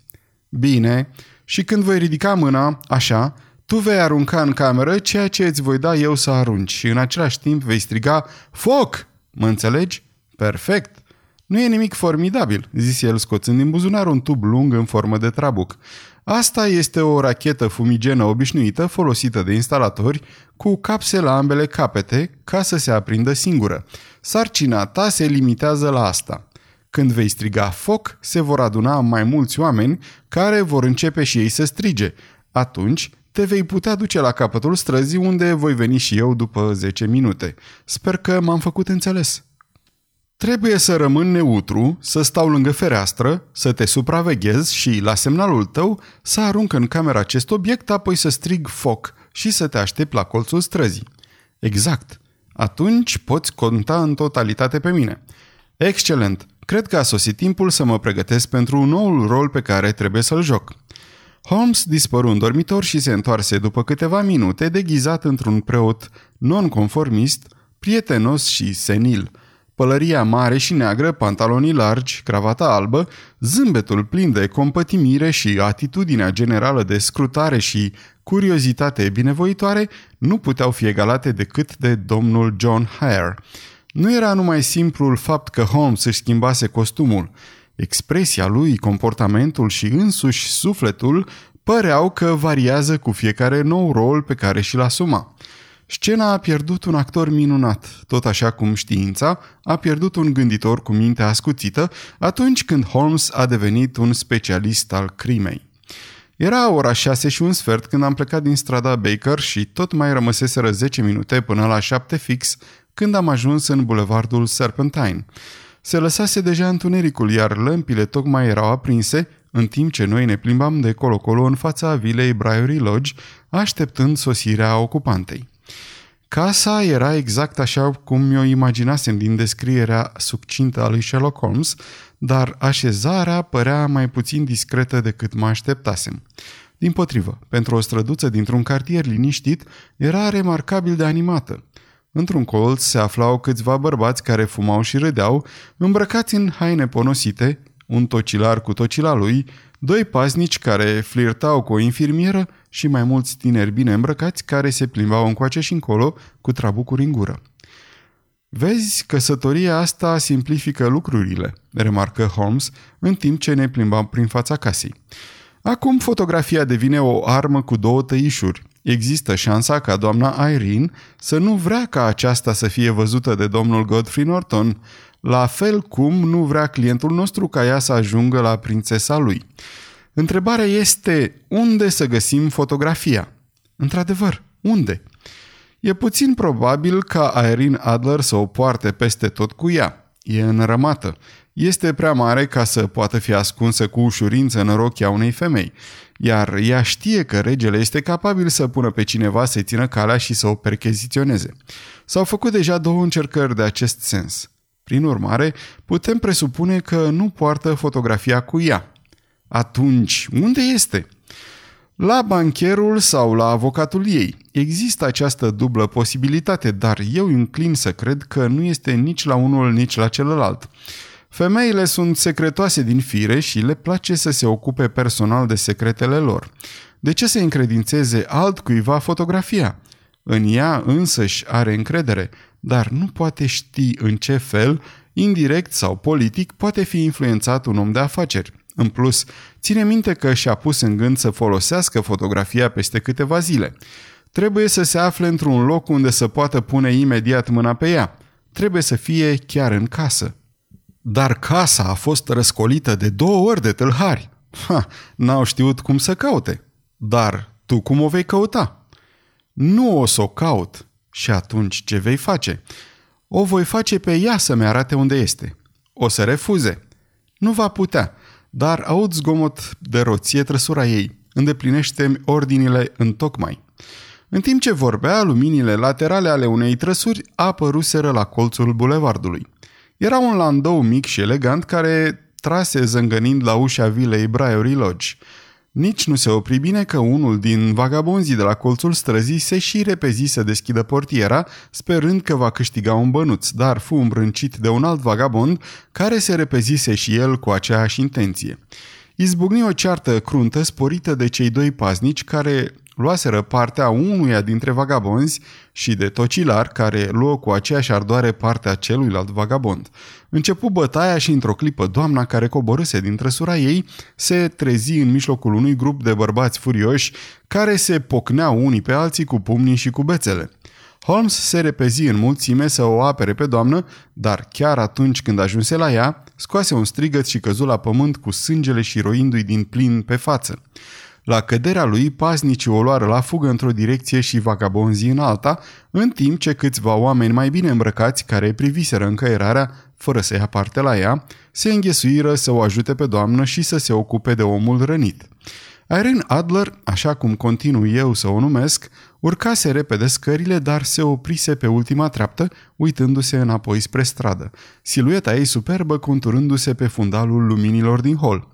Bine, și când voi ridica mâna, așa, tu vei arunca în cameră ceea ce îți voi da eu să arunci și în același timp vei striga Foc! Mă înțelegi? Perfect! Nu e nimic formidabil, zise el scoțând din buzunar un tub lung în formă de trabuc. Asta este o rachetă fumigenă obișnuită folosită de instalatori cu capse la ambele capete ca să se aprindă singură. Sarcina ta se limitează la asta. Când vei striga foc, se vor aduna mai mulți oameni care vor începe și ei să strige. Atunci te vei putea duce la capătul străzii unde voi veni și eu după 10 minute. Sper că m-am făcut înțeles. Trebuie să rămân neutru, să stau lângă fereastră, să te supraveghez și, la semnalul tău, să arunc în camera acest obiect, apoi să strig foc și să te aștept la colțul străzii. Exact. Atunci poți conta în totalitate pe mine. Excelent. Cred că a sosit timpul să mă pregătesc pentru un noul rol pe care trebuie să-l joc. Holmes dispăru în dormitor și se întoarse după câteva minute deghizat într-un preot nonconformist, prietenos și senil. Pălăria mare și neagră, pantalonii largi, cravata albă, zâmbetul plin de compătimire și atitudinea generală de scrutare și curiozitate binevoitoare nu puteau fi egalate decât de domnul John Hare. Nu era numai simplul fapt că Holmes își schimbase costumul – Expresia lui, comportamentul și însuși sufletul păreau că variază cu fiecare nou rol pe care și-l asuma. Scena a pierdut un actor minunat, tot așa cum știința a pierdut un gânditor cu mintea ascuțită atunci când Holmes a devenit un specialist al crimei. Era ora șase și un sfert când am plecat din strada Baker și tot mai rămăseseră 10 minute până la șapte fix când am ajuns în bulevardul Serpentine. Se lăsase deja întunericul, iar lămpile tocmai erau aprinse, în timp ce noi ne plimbam de colo-colo în fața vilei Briery Lodge, așteptând sosirea ocupantei. Casa era exact așa cum mi-o imaginasem din descrierea succintă a lui Sherlock Holmes, dar așezarea părea mai puțin discretă decât mă așteptasem. Din potrivă, pentru o străduță dintr-un cartier liniștit, era remarcabil de animată. Într-un colț se aflau câțiva bărbați care fumau și râdeau, îmbrăcați în haine ponosite, un tocilar cu tocila lui, doi paznici care flirtau cu o infirmieră și mai mulți tineri bine îmbrăcați care se plimbau încoace și încolo cu trabucuri în gură. Vezi, căsătoria asta simplifică lucrurile, remarcă Holmes, în timp ce ne plimbam prin fața casei. Acum fotografia devine o armă cu două tăișuri. Există șansa ca doamna Irene să nu vrea ca aceasta să fie văzută de domnul Godfrey Norton, la fel cum nu vrea clientul nostru ca ea să ajungă la prințesa lui. Întrebarea este unde să găsim fotografia? Într-adevăr, unde? E puțin probabil ca Irene Adler să o poarte peste tot cu ea. E înrămată. este prea mare ca să poată fi ascunsă cu ușurință în rochia unei femei, iar ea știe că regele este capabil să pună pe cineva să-i țină calea și să o percheziționeze. S-au făcut deja două încercări de acest sens. Prin urmare, putem presupune că nu poartă fotografia cu ea. Atunci, unde este? La bancherul sau la avocatul ei. Există această dublă posibilitate, dar eu înclin să cred că nu este nici la unul, nici la celălalt. Femeile sunt secretoase din fire și le place să se ocupe personal de secretele lor. De ce să încredințeze altcuiva fotografia? În ea însăși are încredere, dar nu poate ști în ce fel, indirect sau politic, poate fi influențat un om de afaceri. În plus, ține minte că și-a pus în gând să folosească fotografia peste câteva zile. Trebuie să se afle într-un loc unde să poată pune imediat mâna pe ea. Trebuie să fie chiar în casă. Dar casa a fost răscolită de două ori de tâlhari. Ha, n-au știut cum să caute. Dar tu cum o vei căuta? Nu o să o caut. Și atunci ce vei face? O voi face pe ea să-mi arate unde este. O să refuze. Nu va putea, dar aud zgomot de roție trăsura ei. Îndeplinește ordinile în tocmai. În timp ce vorbea, luminile laterale ale unei trăsuri apăruseră la colțul bulevardului. Era un landou mic și elegant care trase zângănind la ușa vilei Briery Lodge. Nici nu se opri bine că unul din vagabonzii de la colțul străzii se și repezi să deschidă portiera, sperând că va câștiga un bănuț, dar fu îmbrâncit de un alt vagabond care se repezise și el cu aceeași intenție. Izbucni o ceartă cruntă sporită de cei doi paznici care luaseră partea unuia dintre vagabonzi și de tocilar care luă cu aceeași ardoare partea celuilalt vagabond. Începu bătaia și într-o clipă doamna care coborâse din trăsura ei se trezi în mijlocul unui grup de bărbați furioși care se pocneau unii pe alții cu pumnii și cu bețele. Holmes se repezi în mulțime să o apere pe doamnă, dar chiar atunci când ajunse la ea, scoase un strigăt și căzu la pământ cu sângele și roindu-i din plin pe față. La căderea lui, paznicii o luară la fugă într-o direcție și vagabonzii în alta, în timp ce câțiva oameni mai bine îmbrăcați, care priviseră încăierarea, fără să ia parte la ea, se înghesuiră să o ajute pe doamnă și să se ocupe de omul rănit. Irene Adler, așa cum continu eu să o numesc, urcase repede scările, dar se oprise pe ultima treaptă, uitându-se înapoi spre stradă, silueta ei superbă conturându-se pe fundalul luminilor din hol.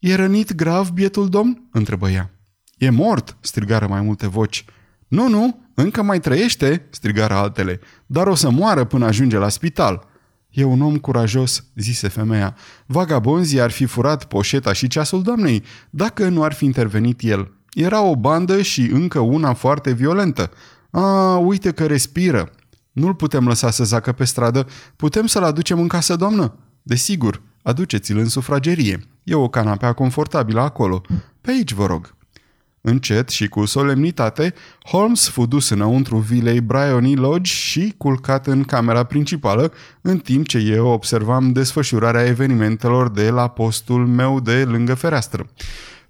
E rănit grav bietul domn?" întrebă ea. E mort!" strigară mai multe voci. Nu, nu, încă mai trăiește!" strigară altele, dar o să moară până ajunge la spital." E un om curajos," zise femeia. Vagabonzii ar fi furat poșeta și ceasul doamnei, dacă nu ar fi intervenit el. Era o bandă și încă una foarte violentă. A, uite că respiră. Nu-l putem lăsa să zacă pe stradă. Putem să-l aducem în casă, doamnă? Desigur, aduceți-l în sufragerie. E o canapea confortabilă acolo. Pe aici, vă rog." Încet și cu solemnitate, Holmes fu dus înăuntru vilei Bryony Lodge și culcat în camera principală, în timp ce eu observam desfășurarea evenimentelor de la postul meu de lângă fereastră.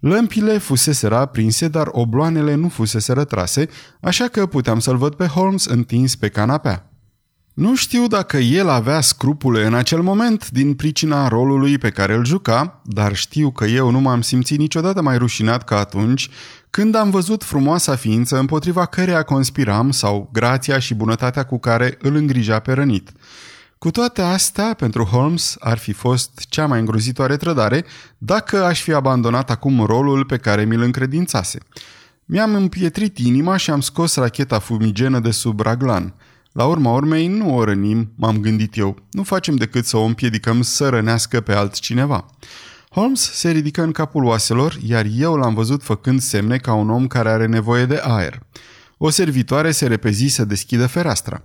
Lămpile fusese aprinse, dar obloanele nu fusese rătrase, așa că puteam să-l văd pe Holmes întins pe canapea. Nu știu dacă el avea scrupule în acel moment din pricina rolului pe care îl juca, dar știu că eu nu m-am simțit niciodată mai rușinat ca atunci când am văzut frumoasa ființă împotriva căreia conspiram sau grația și bunătatea cu care îl îngrija pe rănit. Cu toate astea, pentru Holmes ar fi fost cea mai îngrozitoare trădare dacă aș fi abandonat acum rolul pe care mi-l încredințase. Mi-am împietrit inima și am scos racheta fumigenă de sub raglan – la urma urmei, nu o rănim, m-am gândit eu. Nu facem decât să o împiedicăm să rănească pe altcineva. Holmes se ridică în capul oaselor, iar eu l-am văzut făcând semne ca un om care are nevoie de aer. O servitoare se repezi să deschidă fereastra.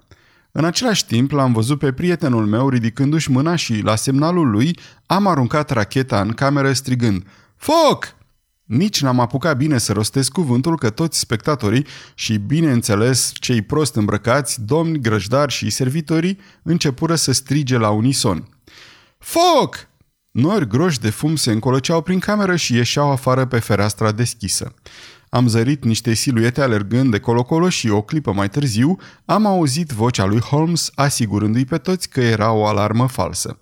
În același timp l-am văzut pe prietenul meu ridicându-și mâna și, la semnalul lui, am aruncat racheta în cameră strigând Foc! Nici n-am apucat bine să rostesc cuvântul că toți spectatorii și, bineînțeles, cei prost îmbrăcați, domni, grăjdari și servitorii începură să strige la unison. Foc! Nori groși de fum se încolăceau prin cameră și ieșeau afară pe fereastra deschisă. Am zărit niște siluete alergând de colo-colo și o clipă mai târziu am auzit vocea lui Holmes asigurându-i pe toți că era o alarmă falsă.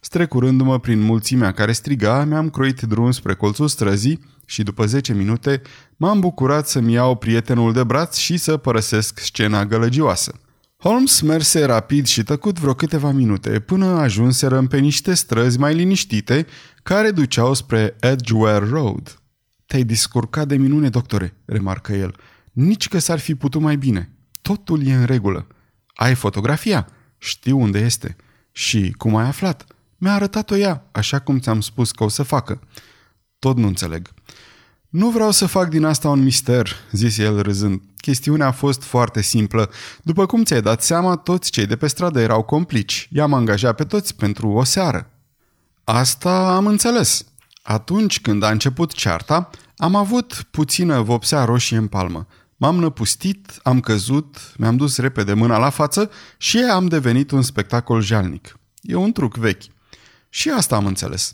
Strecurându-mă prin mulțimea care striga, mi-am croit drum spre colțul străzii și după 10 minute m-am bucurat să-mi iau prietenul de braț și să părăsesc scena gălăgioasă. Holmes merse rapid și tăcut vreo câteva minute până ajunserăm pe niște străzi mai liniștite care duceau spre Edgeware Road. Te-ai descurcat de minune, doctore, remarcă el. Nici că s-ar fi putut mai bine. Totul e în regulă. Ai fotografia? Știu unde este. Și cum ai aflat? Mi-a arătat-o ea, așa cum ți-am spus că o să facă. Tot nu înțeleg. Nu vreau să fac din asta un mister, zise el râzând. Chestiunea a fost foarte simplă. După cum ți-ai dat seama, toți cei de pe stradă erau complici. I-am angajat pe toți pentru o seară. Asta am înțeles. Atunci când a început cearta, am avut puțină vopsea roșie în palmă. M-am năpustit, am căzut, mi-am dus repede mâna la față și am devenit un spectacol jalnic. E un truc vechi. Și asta am înțeles.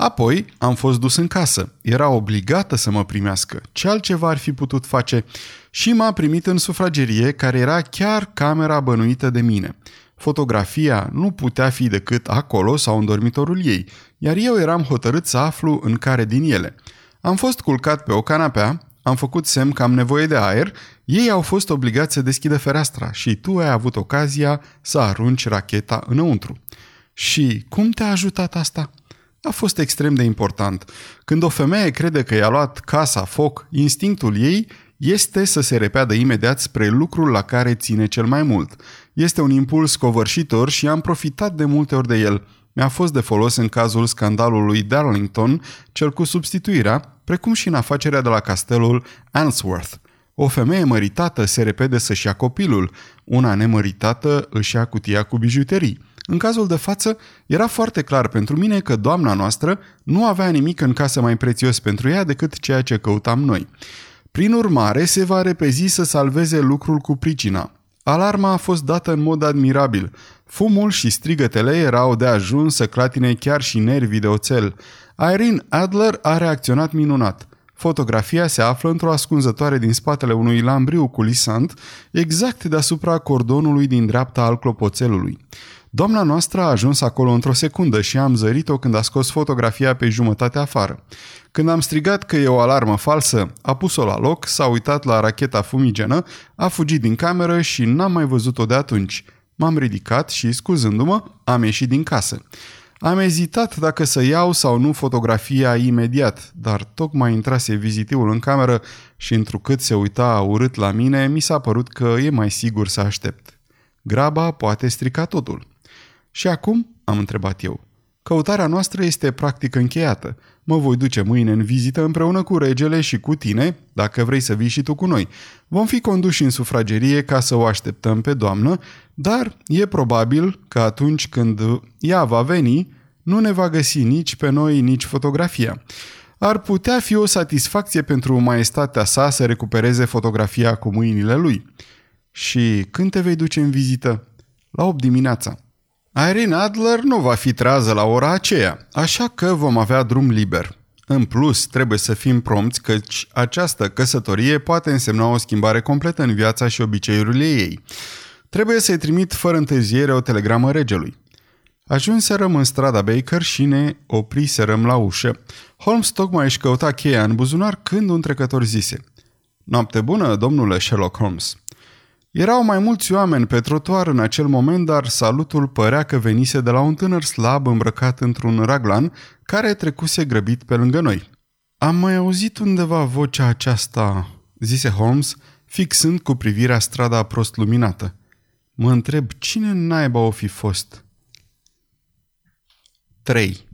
Apoi am fost dus în casă. Era obligată să mă primească. Ce altceva ar fi putut face? Și m-a primit în sufragerie, care era chiar camera bănuită de mine. Fotografia nu putea fi decât acolo sau în dormitorul ei, iar eu eram hotărât să aflu în care din ele. Am fost culcat pe o canapea, am făcut semn că am nevoie de aer, ei au fost obligați să deschidă fereastra și tu ai avut ocazia să arunci racheta înăuntru. Și cum te-a ajutat asta? A fost extrem de important. Când o femeie crede că i-a luat casa foc, instinctul ei este să se repeadă imediat spre lucrul la care ține cel mai mult. Este un impuls covârșitor și am profitat de multe ori de el. Mi-a fost de folos în cazul scandalului Darlington, cel cu substituirea, precum și în afacerea de la castelul Answorth. O femeie măritată se repede să-și ia copilul, una nemăritată își ia cutia cu bijuterii. În cazul de față, era foarte clar pentru mine că doamna noastră nu avea nimic în casă mai prețios pentru ea decât ceea ce căutam noi. Prin urmare, se va repezi să salveze lucrul cu pricina. Alarma a fost dată în mod admirabil. Fumul și strigătele erau de ajuns să clatine chiar și nervii de oțel. Irene Adler a reacționat minunat. Fotografia se află într-o ascunzătoare din spatele unui lambriu culisant, exact deasupra cordonului din dreapta al clopoțelului. Doamna noastră a ajuns acolo într-o secundă și am zărit-o când a scos fotografia pe jumătate afară. Când am strigat că e o alarmă falsă, a pus-o la loc, s-a uitat la racheta fumigenă, a fugit din cameră și n-am mai văzut-o de atunci. M-am ridicat și, scuzându-mă, am ieșit din casă. Am ezitat dacă să iau sau nu fotografia imediat, dar tocmai intrase vizitiul în cameră și întrucât se uita urât la mine, mi s-a părut că e mai sigur să aștept. Graba poate strica totul. Și acum? am întrebat eu. Căutarea noastră este practic încheiată. Mă voi duce mâine în vizită împreună cu regele și cu tine, dacă vrei să vii și tu cu noi. Vom fi conduși în sufragerie ca să o așteptăm pe doamnă, dar e probabil că atunci când ea va veni, nu ne va găsi nici pe noi, nici fotografia. Ar putea fi o satisfacție pentru maestatea sa să recupereze fotografia cu mâinile lui. Și când te vei duce în vizită? La 8 dimineața. Irene Adler nu va fi trează la ora aceea, așa că vom avea drum liber. În plus, trebuie să fim prompți căci această căsătorie poate însemna o schimbare completă în viața și obiceiurile ei. Trebuie să-i trimit fără întârziere o telegramă regelui. Ajunserăm în strada Baker și ne opriserăm la ușă. Holmes tocmai își căuta cheia în buzunar când un trecător zise Noapte bună, domnule Sherlock Holmes. Erau mai mulți oameni pe trotuar în acel moment, dar salutul părea că venise de la un tânăr slab îmbrăcat într-un raglan care trecuse grăbit pe lângă noi. Am mai auzit undeva vocea aceasta, zise Holmes, fixând cu privirea strada prost luminată. Mă întreb cine naiba o fi fost. 3.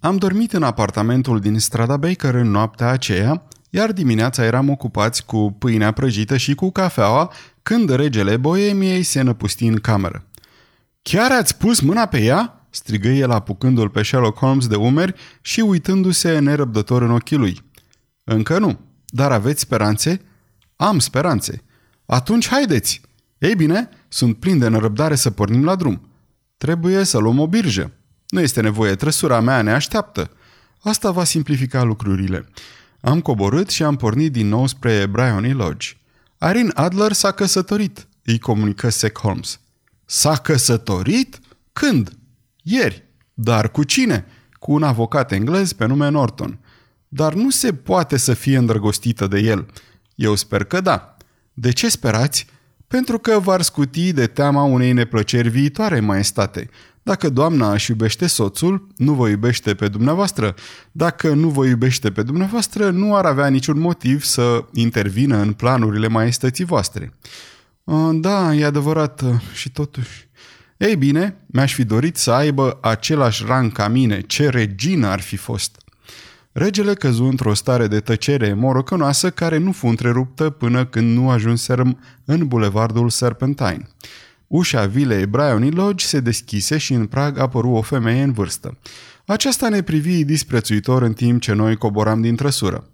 Am dormit în apartamentul din strada Baker în noaptea aceea, iar dimineața eram ocupați cu pâinea prăjită și cu cafeaua când regele Boemiei se năpusti în cameră. Chiar ați pus mâna pe ea?" strigă el apucându-l pe Sherlock Holmes de umeri și uitându-se nerăbdător în ochii lui. Încă nu. Dar aveți speranțe?" Am speranțe." Atunci haideți!" Ei bine, sunt plin de nerăbdare să pornim la drum. Trebuie să luăm o birjă. Nu este nevoie, trăsura mea ne așteaptă. Asta va simplifica lucrurile. Am coborât și am pornit din nou spre Bryony Lodge. Irene Adler s-a căsătorit, îi comunică Sec Holmes. S-a căsătorit? Când? Ieri. Dar cu cine? Cu un avocat englez pe nume Norton. Dar nu se poate să fie îndrăgostită de el. Eu sper că da. De ce sperați? Pentru că v-ar scuti de teama unei neplăceri viitoare, maestate. Dacă doamna își iubește soțul, nu vă iubește pe dumneavoastră. Dacă nu vă iubește pe dumneavoastră, nu ar avea niciun motiv să intervină în planurile maestății voastre. Da, e adevărat și totuși. Ei bine, mi-aș fi dorit să aibă același rang ca mine, ce regină ar fi fost. Regele căzu într-o stare de tăcere morocănoasă care nu fu întreruptă până când nu ajunserăm în bulevardul Serpentine. Ușa vilei Bryony Lodge se deschise și în prag apăru o femeie în vârstă. Aceasta ne privi disprețuitor în timp ce noi coboram din trăsură.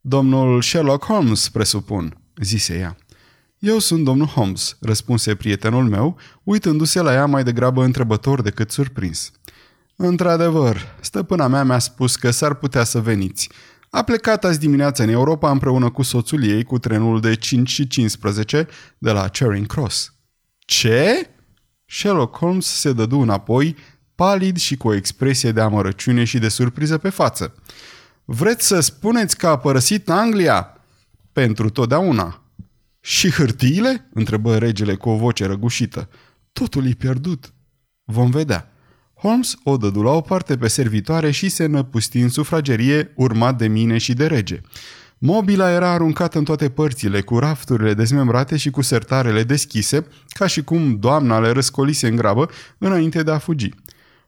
Domnul Sherlock Holmes, presupun, zise ea. Eu sunt domnul Holmes, răspunse prietenul meu, uitându-se la ea mai degrabă întrebător decât surprins. Într-adevăr, stăpâna mea mi-a spus că s-ar putea să veniți. A plecat azi dimineața în Europa împreună cu soțul ei cu trenul de 5 și 15 de la Charing Cross. Ce? Sherlock Holmes se dădu înapoi, palid și cu o expresie de amărăciune și de surpriză pe față. Vreți să spuneți că a părăsit Anglia? Pentru totdeauna. Și hârtiile? întrebă regele cu o voce răgușită. Totul e pierdut. Vom vedea. Holmes o dădu la o parte pe servitoare și se năpusti în sufragerie, urmat de mine și de rege. Mobila era aruncată în toate părțile, cu rafturile dezmembrate și cu sertarele deschise, ca și cum doamna le răscolise în grabă înainte de a fugi.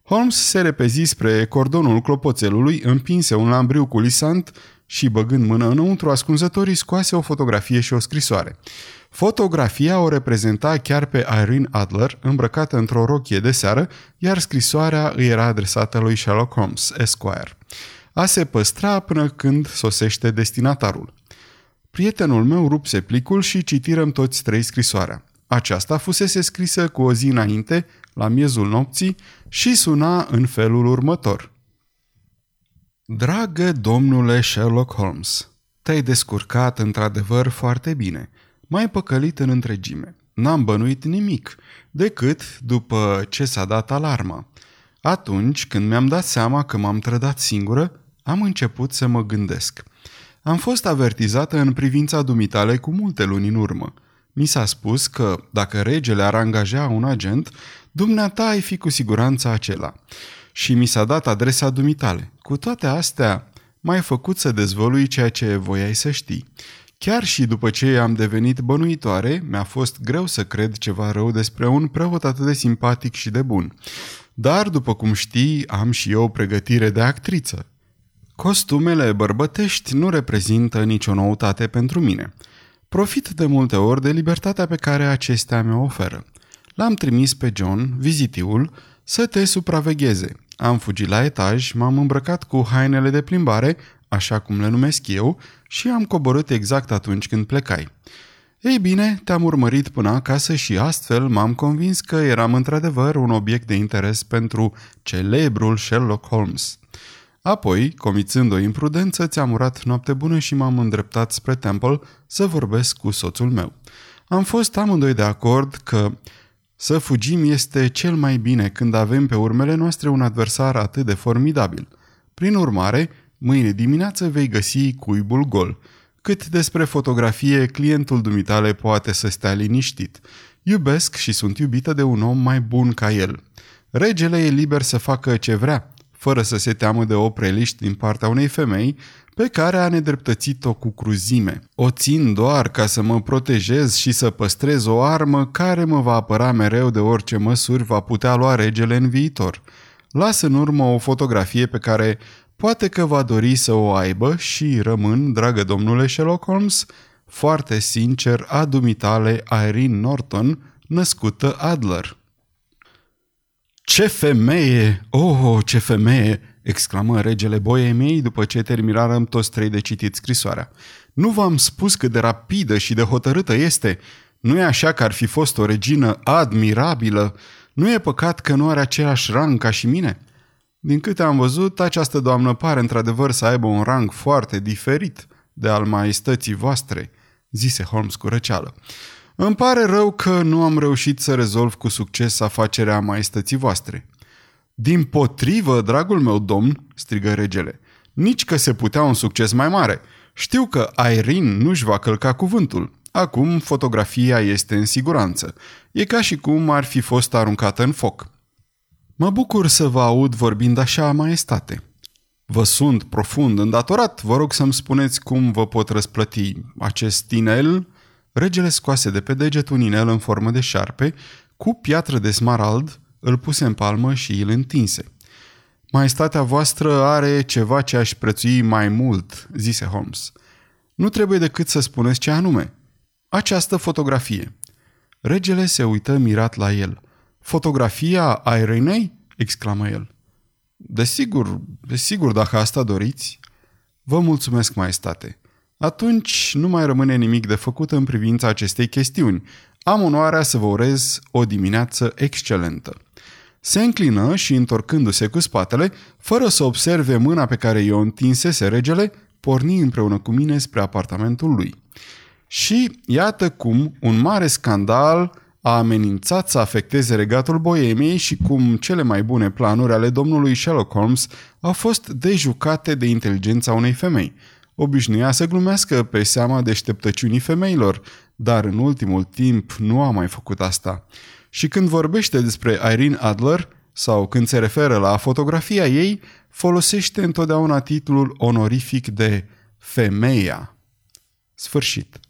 Holmes se repezi spre cordonul clopoțelului, împinse un lambriu culisant și, băgând mână înăuntru, ascunzătorii scoase o fotografie și o scrisoare. Fotografia o reprezenta chiar pe Irene Adler, îmbrăcată într-o rochie de seară, iar scrisoarea îi era adresată lui Sherlock Holmes, Esquire a se păstra până când sosește destinatarul. Prietenul meu rupse plicul și citirăm toți trei scrisoarea. Aceasta fusese scrisă cu o zi înainte, la miezul nopții, și suna în felul următor. Dragă domnule Sherlock Holmes, te-ai descurcat într-adevăr foarte bine. M-ai păcălit în întregime. N-am bănuit nimic, decât după ce s-a dat alarma. Atunci, când mi-am dat seama că m-am trădat singură, am început să mă gândesc. Am fost avertizată în privința dumitale cu multe luni în urmă. Mi s-a spus că, dacă regele ar angaja un agent, dumneata ai fi cu siguranță acela. Și mi s-a dat adresa dumitale. Cu toate astea, m-ai făcut să dezvălui ceea ce voiai să știi. Chiar și după ce am devenit bănuitoare, mi-a fost greu să cred ceva rău despre un preot atât de simpatic și de bun. Dar, după cum știi, am și eu pregătire de actriță. Costumele bărbătești nu reprezintă nicio noutate pentru mine. Profit de multe ori de libertatea pe care acestea mi-o oferă. L-am trimis pe John, vizitiul, să te supravegheze. Am fugit la etaj, m-am îmbrăcat cu hainele de plimbare, așa cum le numesc eu, și am coborât exact atunci când plecai. Ei bine, te-am urmărit până acasă și astfel m-am convins că eram într-adevăr un obiect de interes pentru celebrul Sherlock Holmes. Apoi, comițând o imprudență, ți-am urat noapte bună și m-am îndreptat spre Temple să vorbesc cu soțul meu. Am fost amândoi de acord că să fugim este cel mai bine când avem pe urmele noastre un adversar atât de formidabil. Prin urmare, mâine dimineață vei găsi cuibul gol. Cât despre fotografie, clientul dumitale poate să stea liniștit. Iubesc și sunt iubită de un om mai bun ca el. Regele e liber să facă ce vrea, fără să se teamă de opreliști din partea unei femei pe care a nedreptățit-o cu cruzime. O țin doar ca să mă protejez și să păstrez o armă care mă va apăra mereu de orice măsuri va putea lua regele în viitor. Las în urmă o fotografie pe care poate că va dori să o aibă și rămân, dragă domnule Sherlock Holmes, foarte sincer a dumitale Irene Norton, născută Adler. Ce femeie! Oh, ce femeie!" exclamă regele Boemiei după ce terminarăm toți trei de citit scrisoarea. Nu v-am spus cât de rapidă și de hotărâtă este? Nu e așa că ar fi fost o regină admirabilă? Nu e păcat că nu are același rang ca și mine?" Din câte am văzut, această doamnă pare într-adevăr să aibă un rang foarte diferit de al maestății voastre, zise Holmes cu răceală. Îmi pare rău că nu am reușit să rezolv cu succes afacerea maestății voastre. Din potrivă, dragul meu domn, strigă regele, nici că se putea un succes mai mare. Știu că Irene nu-și va călca cuvântul. Acum fotografia este în siguranță. E ca și cum ar fi fost aruncată în foc. Mă bucur să vă aud vorbind așa, maestate. Vă sunt profund îndatorat. Vă rog să-mi spuneți cum vă pot răsplăti acest inel. Regele scoase de pe deget un inel în formă de șarpe, cu piatră de smarald, îl puse în palmă și îl întinse. Maestatea voastră are ceva ce aș prețui mai mult, zise Holmes. Nu trebuie decât să spuneți ce anume. Această fotografie. Regele se uită mirat la el. Fotografia Irenei? exclamă el. Desigur, desigur, dacă asta doriți. Vă mulțumesc, maestate. Atunci nu mai rămâne nimic de făcut în privința acestei chestiuni. Am onoarea să vă urez o dimineață excelentă. Se înclină și, întorcându-se cu spatele, fără să observe mâna pe care i-o întinsese regele, porni împreună cu mine spre apartamentul lui. Și iată cum un mare scandal a amenințat să afecteze regatul Boemiei și cum cele mai bune planuri ale domnului Sherlock Holmes au fost dejucate de inteligența unei femei. Obișnuia să glumească pe seama deșteptăciunii femeilor, dar în ultimul timp nu a mai făcut asta. Și când vorbește despre Irene Adler, sau când se referă la fotografia ei, folosește întotdeauna titlul onorific de femeia. Sfârșit.